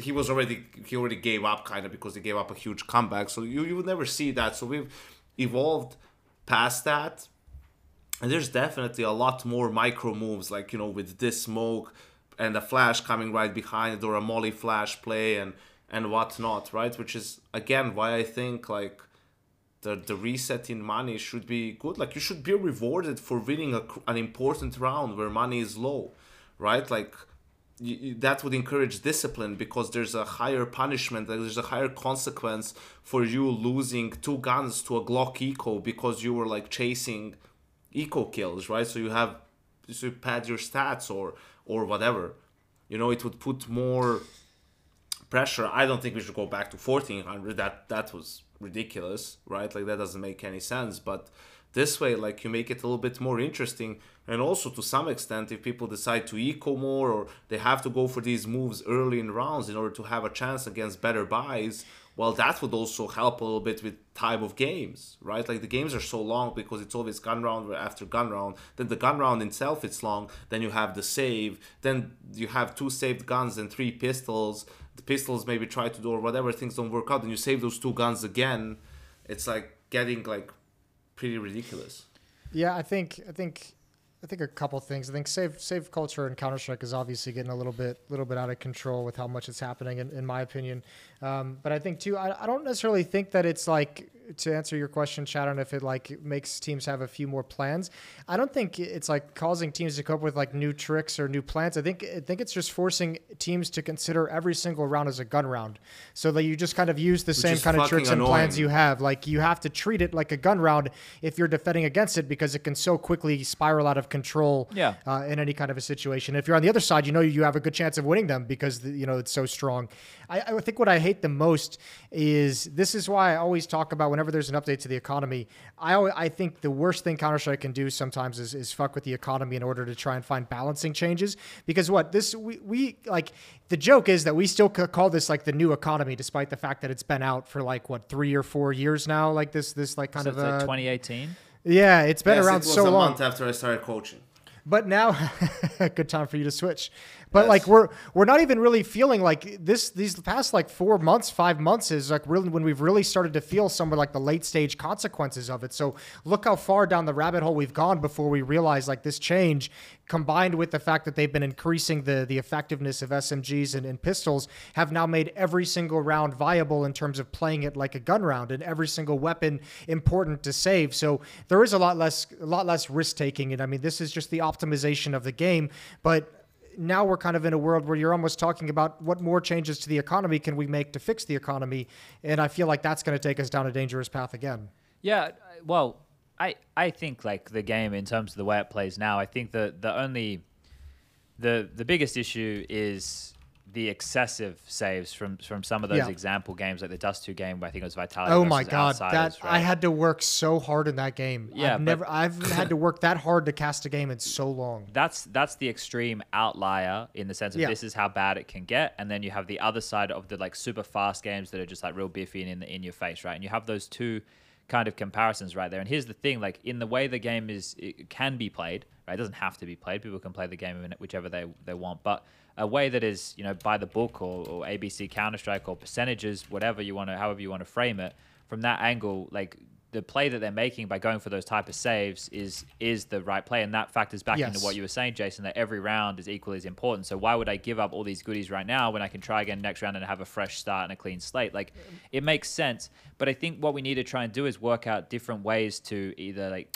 he was already he already gave up kind of because he gave up a huge comeback. So you you would never see that. So we've evolved past that, and there's definitely a lot more micro moves, like you know, with this smoke and a flash coming right behind it, or a molly flash play and and whatnot, right? Which is again why I think like the the reset in money should be good. Like you should be rewarded for winning a, an important round where money is low, right? Like y y- that would encourage discipline because there's a higher punishment, like, there's a higher consequence for you losing two guns to a Glock eco because you were like chasing eco kills, right? So you have so you pad your stats or or whatever. You know, it would put more pressure. I don't think we should go back to 1400. That that was ridiculous, right? Like that doesn't make any sense. But this way, like you make it a little bit more interesting, and also to some extent, if people decide to eco more or they have to go for these moves early in rounds in order to have a chance against better buys. Well, that would also help a little bit with time of games, right? Like the games are so long because it's always gun round after gun round. Then the gun round itself it's long. Then you have the save. Then you have two saved guns and three pistols the pistols maybe try to do or whatever things don't work out and you save those two guns again it's like getting like pretty ridiculous Yeah, I think I think I think a couple things. I think save save culture and Counter Strike is obviously getting a little bit little bit out of control with how much it's happening, in, in my opinion. Um, but I think too, I, I don't necessarily think that it's like to answer your question, Shadow, if it like makes teams have a few more plans. I don't think it's like causing teams to come up with like new tricks or new plans. I think I think it's just forcing teams to consider every single round as a gun round, so that you just kind of use the same kind of fucking tricks and plans you have. Like you have to treat it like a gun round if you're defending against it because it can so quickly spiral out of control. Yeah. Uh, in any kind of a situation, if you're on the other side, you know you have a good chance of winning them because the, you know it's so strong. I, I think what I hate the most is this is why I always talk about whenever there's an update to the economy. I always, I think the worst thing Counter Strike can do sometimes is, is fuck with the economy in order to try and find balancing changes. Because what this we, we like the joke is that we still call this like the new economy, despite the fact that it's been out for like what three or four years now. Like this this like kind So of it's like uh, 2018. yeah, it's been Yes, around it was so a long. month after I started coaching. But now, good time for you to switch. But Yes. like we're we're not even really feeling like this. These past like four months, five months is like really when we've really started to feel some of like the late stage consequences of it. So look how far down the rabbit hole we've gone before we realize like this change, combined with the fact that they've been increasing the the effectiveness of SMGs and, and pistols, have now made every single round viable in terms of playing it like a gun round and every single weapon important to save. So there is a lot less a lot less risk taking. And I mean, this is just the optimization of the game, but now we're kind of in a world where you're almost talking about what more changes to the economy can we make to fix the economy, and I feel like that's going to take us down a dangerous path again. Yeah, well, I I think like the game in terms of the way it plays now, I think the the only the the biggest issue is the excessive saves from from some of those Yeah. example games like the Dust 2 game where I think it was Vitality Oh my god, that right? I had to work so hard in that game. Yeah, I've never I've had to work that hard to cast a game in so long. that's that's the extreme outlier in the sense of Yeah. this is how bad it can get, and then you have the other side of the like super fast games that are just like real biffy and in the, in your face, right? And you have those two kind of comparisons right there. And here's the thing: like in the way the game is, it can be played, right? It doesn't have to be played. People can play the game in whichever they they want, but a way that is you know by the book or, or ABC Counter Strike or percentages, whatever you want to, however you want to frame it, from that angle, like the play that they're making by going for those type of saves is is the right play, and that factors back into what you were saying, Jason. That every round is equally as important. So why would I give up all these goodies right now when I can try again next round and have a fresh start and a clean slate? Like it makes sense, but I think what we need to try and do is work out different ways to either like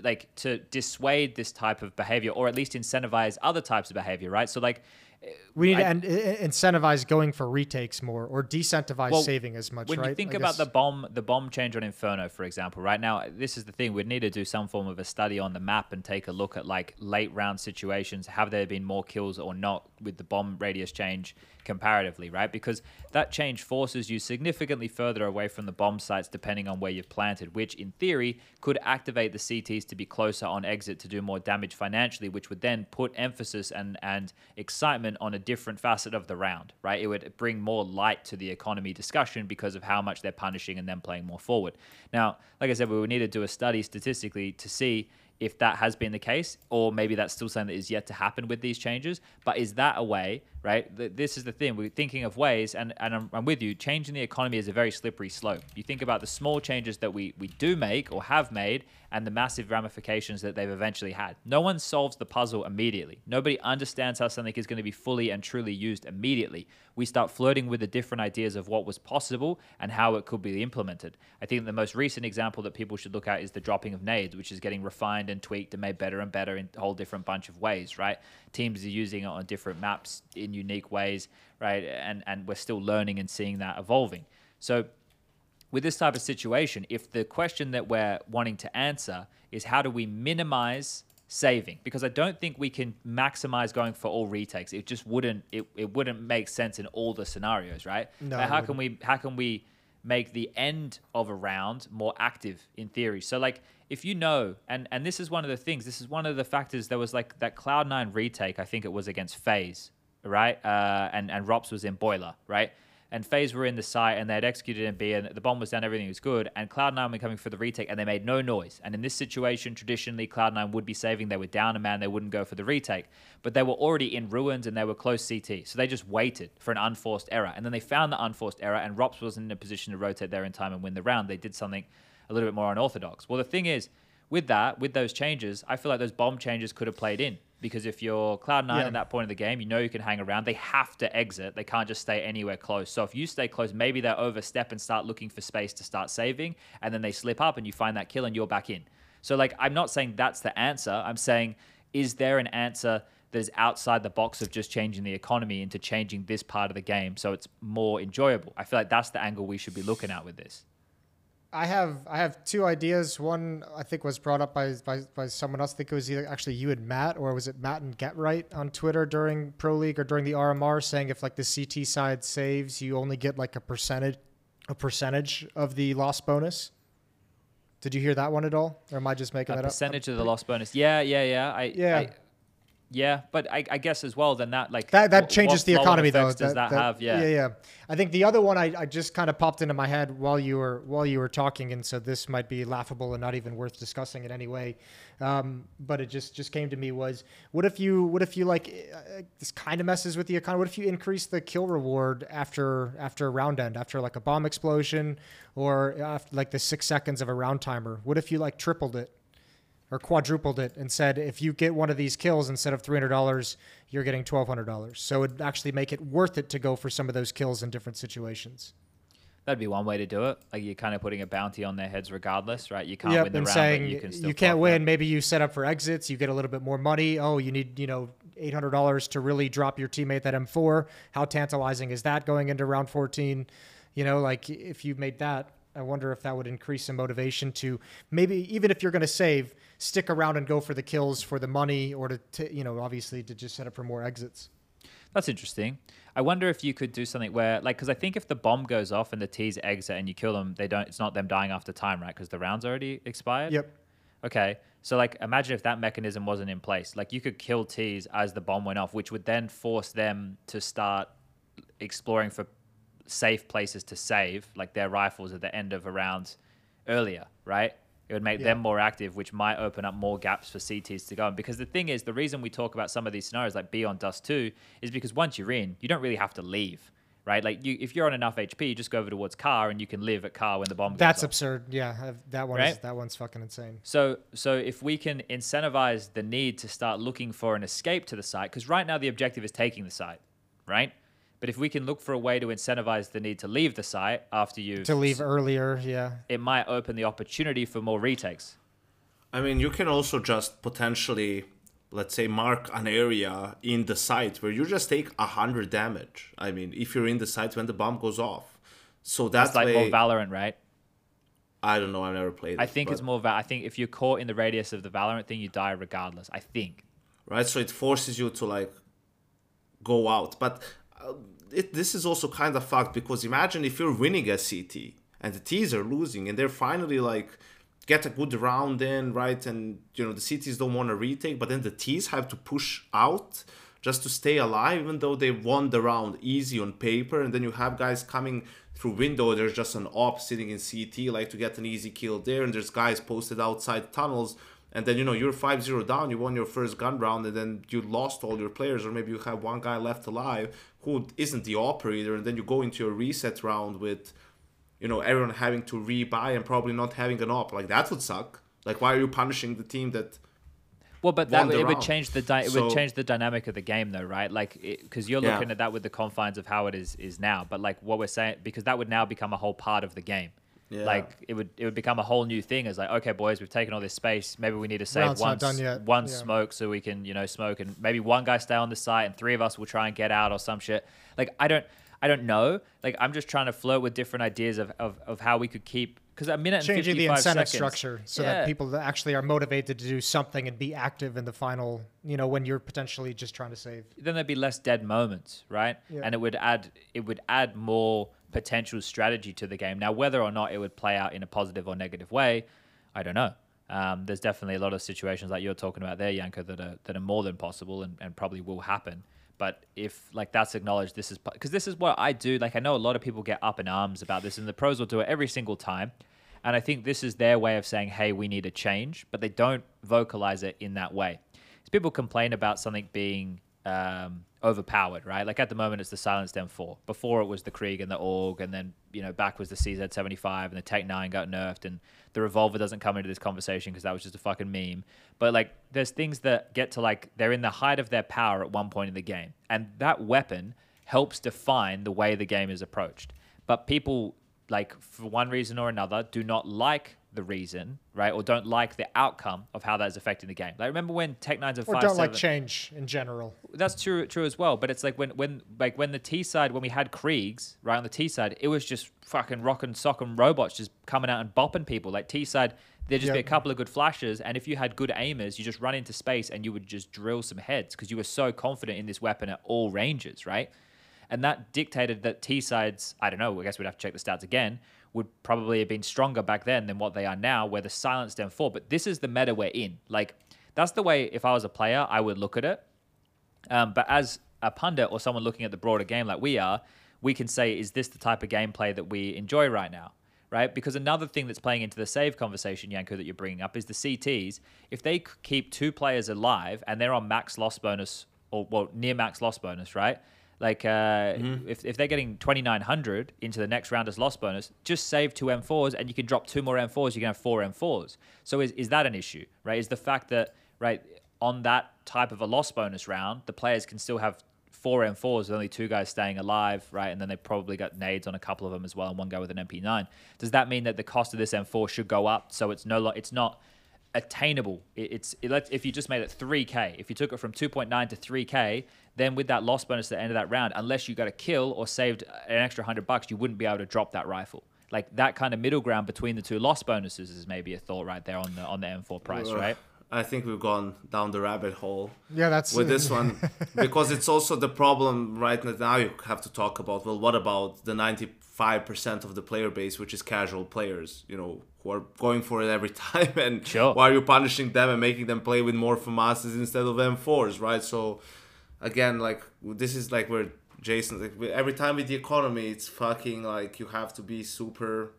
like to dissuade this type of behavior or at least incentivize other types of behavior, right? So like uh, We need I- to en- uh, uh, incentivize going for retakes more or decentivize Well, saving as much. when right? you think I about guess- the bomb the bomb change on inferno for example right now this is the thing we'd need to do some form of a study on the map and take a look at like late round situations have there been more kills or not with the bomb radius change comparatively right? Because that change forces you significantly further away from the bomb sites depending on where you've planted which in theory could activate the cts to be closer on exit to do more damage financially which would then put emphasis and and excitement on a different facet of the round right? It would bring more light to the economy discussion because of how much they're punishing and then playing more forward. Now like i said we would need to do a study statistically to see if that has been the case, or maybe that's still something that is yet to happen with these changes. But is that a way, right? This is the thing. We're thinking of ways, and, and I'm, I'm with you, changing the economy is a very slippery slope. You think about the small changes that we, we do make or have made, and the massive ramifications that they've eventually had. No one solves the puzzle immediately. Nobody understands how something is going to be fully and truly used immediately. We start flirting with the different ideas of what was possible and how it could be implemented. I think the most recent example that people should look at is the dropping of nades, which is getting refined and tweaked and made better and better in a whole different bunch of ways, right? Teams are using it on different maps in unique ways, right? And and we're still learning and seeing that evolving. So with this type of situation, if the question that we're wanting to answer is how do we minimize saving? Because I don't think we can maximize going for all retakes. It just wouldn't it, it wouldn't make sense in all the scenarios, right? No, Like, how can we how can we make the end of a round more active in theory? So like if you know, and and this is one of the things, this is one of the factors. There was like that Cloud Nine retake. I think it was against FaZe, right? Uh, and and ropz was in Boiler, right? And FaZe were in the site and they had executed in B and the bomb was down, everything was good. And Cloud9 were coming for the retake and they made no noise. And in this situation, traditionally, Cloud9 would be saving. They were down a man, they wouldn't go for the retake. But they were already in ruins and they were close CT. So they just waited for an unforced error. And then they found the unforced error and ropz wasn't in a position to rotate there in time and win the round. They did something a little bit more unorthodox. Well, the thing is, with that, with those changes, I feel like those bomb changes could have played in. Because if you're Cloud9 Yeah. at that point of the game, you know you can hang around. They have to exit. They can't just stay anywhere close. So if you stay close, maybe they overstep and start looking for space to start saving, and then they slip up and you find that kill and you're back in. So like I'm not saying that's the answer. I'm saying is there an answer that is outside the box of just changing the economy into changing this part of the game so it's more enjoyable? I feel like that's the angle we should be looking at with this. I have I have two ideas. One I think was brought up by, by by someone else. I think it was either actually you and Matt, or was it Matt and GeT_RiGhT on Twitter during Pro League or during the RMR, saying if like the CT side saves, you only get like a percentage a percentage of the loss bonus. Did you hear that one at all, or am I just making A that up? A percentage of the loss bonus. Yeah, yeah, yeah. I, Yeah. I- yeah, but I, I guess as well, then that like That that changes the economy though. Does that, have? Yeah. yeah, yeah. I think the other one I, I just kind of popped into my head while you were while you were talking, and so this might be laughable and not even worth discussing in any way. Um, but it just just came to me was what if you what if you like uh, this kind of messes with the economy? What if you increase the kill reward after after a round end, after like a bomb explosion, or after like the six seconds of a round timer? What if you like tripled it? Or quadrupled it and said if you get one of these kills instead of $300 you're getting $1200 so it'd actually make it worth it to go for some of those kills in different situations That'd be one way to do it. Like you're kind of putting a bounty on their heads regardless, right? You can't yep win the round, saying but you can still you can't win them. maybe you set up for exits you get a little bit more money oh you need you know $800 to really drop your teammate that m4 how tantalizing is that going into round 14 you know like if you made that i wonder if that would increase some motivation to maybe even if you're going to save stick around and go for the kills for the money or to, to you know obviously to just set up for more exits That's interesting. I wonder if you could do something where, like, because I think if the bomb goes off and the T's exit and you kill them, they don't. It's not them dying after time, right? Because the round's already expired. yep Okay. So like, imagine if that mechanism wasn't in place. Like, you could kill T's as the bomb went off, which would then force them to start exploring for safe places to save, like their rifles at the end of a round earlier, right? It would make Yeah. them more active, which might open up more gaps for CTs to go in. Because the thing is, the reason we talk about some of these scenarios like Beyond Dust 2 is because once you're in, you don't really have to leave, right? Like, you, if you're on enough HP, you just go over towards car and you can live at car when the bomb That's absurd. Yeah, that one is, that one's fucking insane. So, so if we can incentivize the need to start looking for an escape to the site, because right now the objective is taking the site, right? But if we can look for a way to incentivize the need to leave the site after you To leave earlier, yeah. it might open the opportunity for more retakes. I mean, you can also just potentially, let's say, mark an area in the site where you just take a hundred damage. I mean, if you're in the site when the bomb goes off, so that's It's like way, more Valorant, right? I don't know. I've never played. I it, think it's more. Va- I think if you're caught in the radius of the Valorant thing, you die regardless. I think. right. So it forces you to like go out, but uh, it, this is also kind of fucked because imagine if you're winning a CT and the T's are losing and they're finally like get a good round in, right? And you know the CTs don't want to retake, but then the T's have to push out just to stay alive, even though they won the round easy on paper. And then you have guys coming through window. There's just an op sitting in CT, like to get an easy kill there, and there's guys posted outside tunnels. And then you know you're 5-0 down, you won your first gun round, and then you lost all your players, or maybe you have one guy left alive who isn't the operator, and then you go into your reset round with you know everyone having to rebuy and probably not having an op like that would suck like why are you punishing the team that Well, but that it would change the di- it would change the dynamic of the game, though, right? Like, because you're Yeah. looking at that with the confines of how it is is now. But like what we're saying, because that would now become a whole part of the game. Yeah. Like it would it would become a whole new thing. As like, okay, boys, we've taken all this space. Maybe we need to save Round's not one done s- yet. one Yeah. smoke so we can you know smoke, and maybe one guy stay on the site, and three of us will try and get out or some shit. Like I don't I don't know. Like I'm just trying to flirt with different ideas of of, of how we could keep because a minute and Changing the 55 incentive seconds- structure so Yeah. that people that actually are motivated to do something and be active in the final, you know, when you're potentially just trying to save. then there'd be less dead moments, right? Yeah. And it would add it would add more potential strategy to the game. Now, whether or not it would play out in a positive or negative way, I don't know. Um, there's definitely a lot of situations like you're talking about there, Janko, that are that are more than possible and, and probably will happen. But if like that's acknowledged, this is because this is what I do. Like I know a lot of people get up in arms about this, and the pros will do it every single time. And I think this is their way of saying, "Hey, we need a change," but they don't vocalize it in that way. As people complain about something being um, overpowered, right? Like at the moment, it's the Silenced M4. Before it was the Krieg and the AUG, and then you know back was the CZ75 and the Tec-9 got nerfed, and the Revolver doesn't come into this conversation because that was just a fucking meme. But like, there's things that get to like they're in the height of their power at one point in the game, and that weapon helps define the way the game is approached. But people like for one reason or another do not like the reason, right, or don't like the outcome of how that is affecting the game. Like remember when Tech Nines and Or Five don't like change in general. that's true true as well. But it's like when when like when the T side when we had Kriegs right on the T side, it was just fucking rocking sock and robots just coming out and bopping people. Like T side, there'd just be a couple of good flashes, and if you had good aimers, you just run into space and you would just drill some heads because you were so confident in this weapon at all ranges, right? And that dictated that T sides, I don't know, I guess we'd have to check the stats again, would probably have been stronger back then than what they are now, where the silence M4. But this is the meta we're in. Like, that's the way, if I was a player, I would look at it. Um, but as a pundit or someone looking at the broader game like we are, we can say, is this the type of gameplay that we enjoy right now? Right? Because another thing that's playing into the save conversation, Janko, that you're bringing up is the CTs. If they keep two players alive and they're on max loss bonus or, well, near max loss bonus, right? Like, uh, if, if they're getting 2,900 into the next round as loss bonus, just save two M4s and you can drop two more M4s, you can have four M4s. So is, is that an issue, right? Is the fact that, right, on that type of a loss bonus round, the players can still have four M4s with only two guys staying alive, right? And then they probably got nades on a couple of them as well, and one guy with an MP9. Does that mean that the cost of this M4 should go up so it's no, lo- it's not attainable? It, it's it lets, if you just made it 3k, if you took it from 2.9 to 3k, then with that loss bonus at the end of that round, unless you got a kill or saved an extra hundred bucks, you wouldn't be able to drop that rifle. Like that kind of middle ground between the two loss bonuses is maybe a thought right there on the on the M4 price, Ugh. right? I think we've gone down the rabbit hole Yeah, that's with this one because it's also the problem right now. You have to talk about well, what about the ninety-five percent of the player base, which is casual players, you know, who are going for it every time, and Sure. why are you punishing them and making them play with more FAMASs instead of M4s, right? So, again, like this is like where Jason, like, every time with the economy, it's fucking like you have to be super.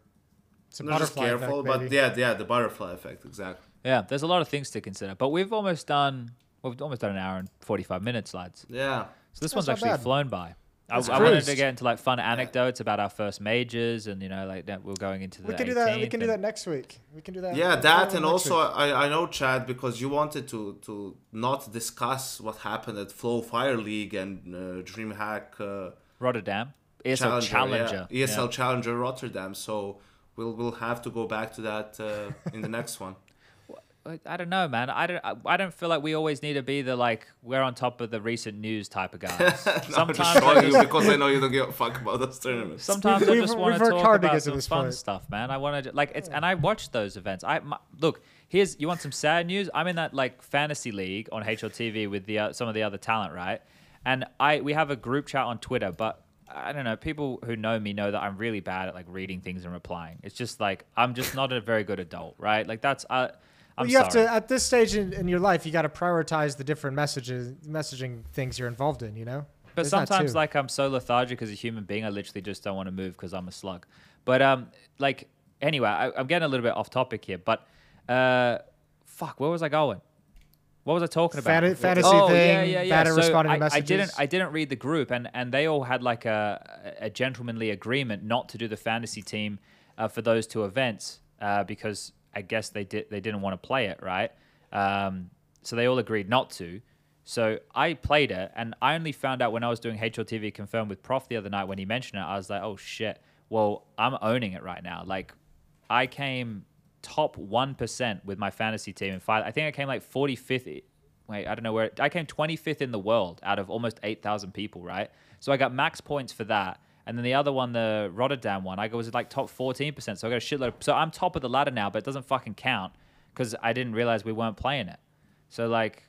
It's a Not just careful, effect, but baby. yeah, yeah, the butterfly effect, exactly. Yeah, there's a lot of things to consider, but we've almost done we've almost done an hour and 45 minutes, lads. Yeah. So this That's one's actually bad. flown by. I, I wanted to get into like fun anecdotes about our first majors, and you know, like that we're going into the. we can do that. We can do that next week. We can do that. Yeah, that and also week. I, I know Chad because you wanted to to not discuss what happened at Flow FiReLEAGUE and uh, DreamHack uh, Rotterdam. ESL Challenger, Challenger. yeah. ESL Yeah. Challenger Rotterdam. So we'll we'll have to go back to that uh, in the next one. I- I don't know, man. I don't. I, I don't feel like we always need to be the like we're on top of the recent news type of guys. No, I'm just sometimes, I you just, because I know you don't give a fuck about those tournaments. sometimes I We've- just we've want to worked talk hard to about get some fun point. stuff, man. I want to like it's and I watch those events. I my, look here's you want some sad news. I'm in that like fantasy league on HLTV with the uh, some of the other talent, right? And I we have a group chat on Twitter, but I don't know. People who know me know that I'm really bad at like reading things and replying. It's just like I'm just not a very good adult, right? Like that's uh, I'm Well, you have to at this stage in, in your life, you got to prioritize the different messages, messaging things you're involved in. You know. But There's sometimes, like, I'm so lethargic as a human being, I literally just don't want to move because I'm a slug. But um, like, anyway, I, I'm getting a little bit off topic here. But uh, fuck, where was I going? What was I talking about? Fanta- fantasy oh, thing, yeah, yeah, yeah. So responding I, to I didn't. I didn't read the group, and and they all had like a a gentlemanly agreement not to do the fantasy team uh, for those two events uh, because I guess they did they didn't want to play it, right? Um, so they all agreed not to. So I played it, and I only found out when I was doing HLTV confirmed with Prof the other night when he mentioned it. I was like, oh shit. Well, I'm owning it right now. Like, I came top one percent with my fantasy team in five. I think I came like 45th. Wait, I don't know where. I came 25th in the world out of almost 8,000 people, right? So I got max points for that. And then the other one, the Rotterdam one, I was like top 14%. So I got a shitload. Of, so I'm top of the ladder now, but it doesn't fucking count because I didn't realize we weren't playing it. So like,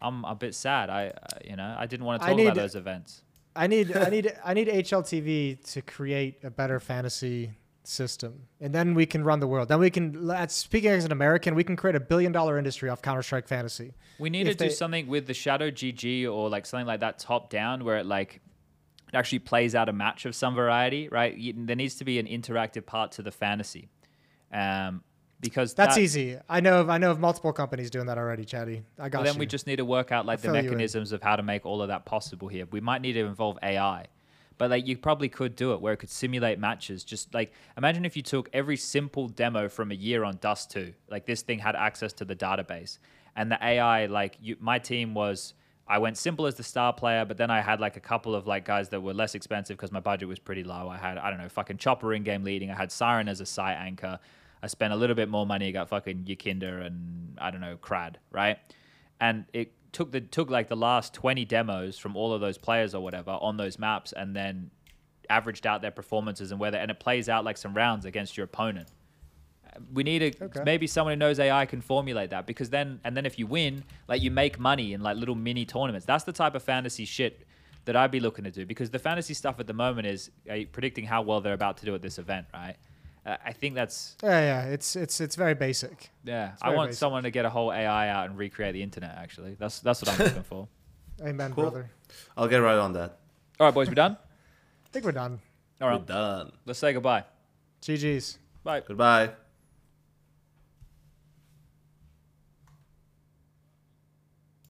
I'm a bit sad. I, uh, you know, I didn't want to talk about need- those events. I need I need I need HLTV to create a better fantasy system, and then we can run the world. Then we can. Speaking as an American, we can create a billion dollar industry off Counter Strike Fantasy. We need If to do something with the Shadow GG or like something like that top down where it like actually plays out a match of some variety, right? You, there needs to be an interactive part to the fantasy, um, because That's that, easy. I know of I know of multiple companies doing that already, Chatty. I got Well, then you. we just need to work out like the fill you mechanisms of how to make all of that possible here. We might need to involve AI. But like you probably could do it where it could simulate matches. Just like imagine if you took every s1mple demo from a year on Dust 2. Like this thing had access to the database. And the AI, like you my team was I went s1mple as the star player, but then I had like a couple of like guys that were less expensive because my budget was pretty low. I had, I don't know, fucking chopper in game leading. I had Siren as a site anchor. I spent a little bit more money. I got fucking YEKINDAR and I don't know Krad, right? And it took the took like the last twenty demos from all of those players or whatever on those maps, and then averaged out their performances and whether and it plays out like some rounds against your opponent. We need a Okay. maybe someone who knows AI can formulate that because then and then if you win, like you make money in like little mini tournaments. That's the type of fantasy shit that I'd be looking to do because the fantasy stuff at the moment is uh, predicting how well they're about to do at this event, right? Uh, I think that's Yeah, yeah. It's it's it's very basic. yeah. I want basic. someone to get a whole AI out and recreate the internet. Actually, that's that's what I'm looking for. Amen, Cool. brother. I'll get right on that. All right, boys, we done? I think we're done. All right, We're done. let's say goodbye. GG's. Bye. Goodbye.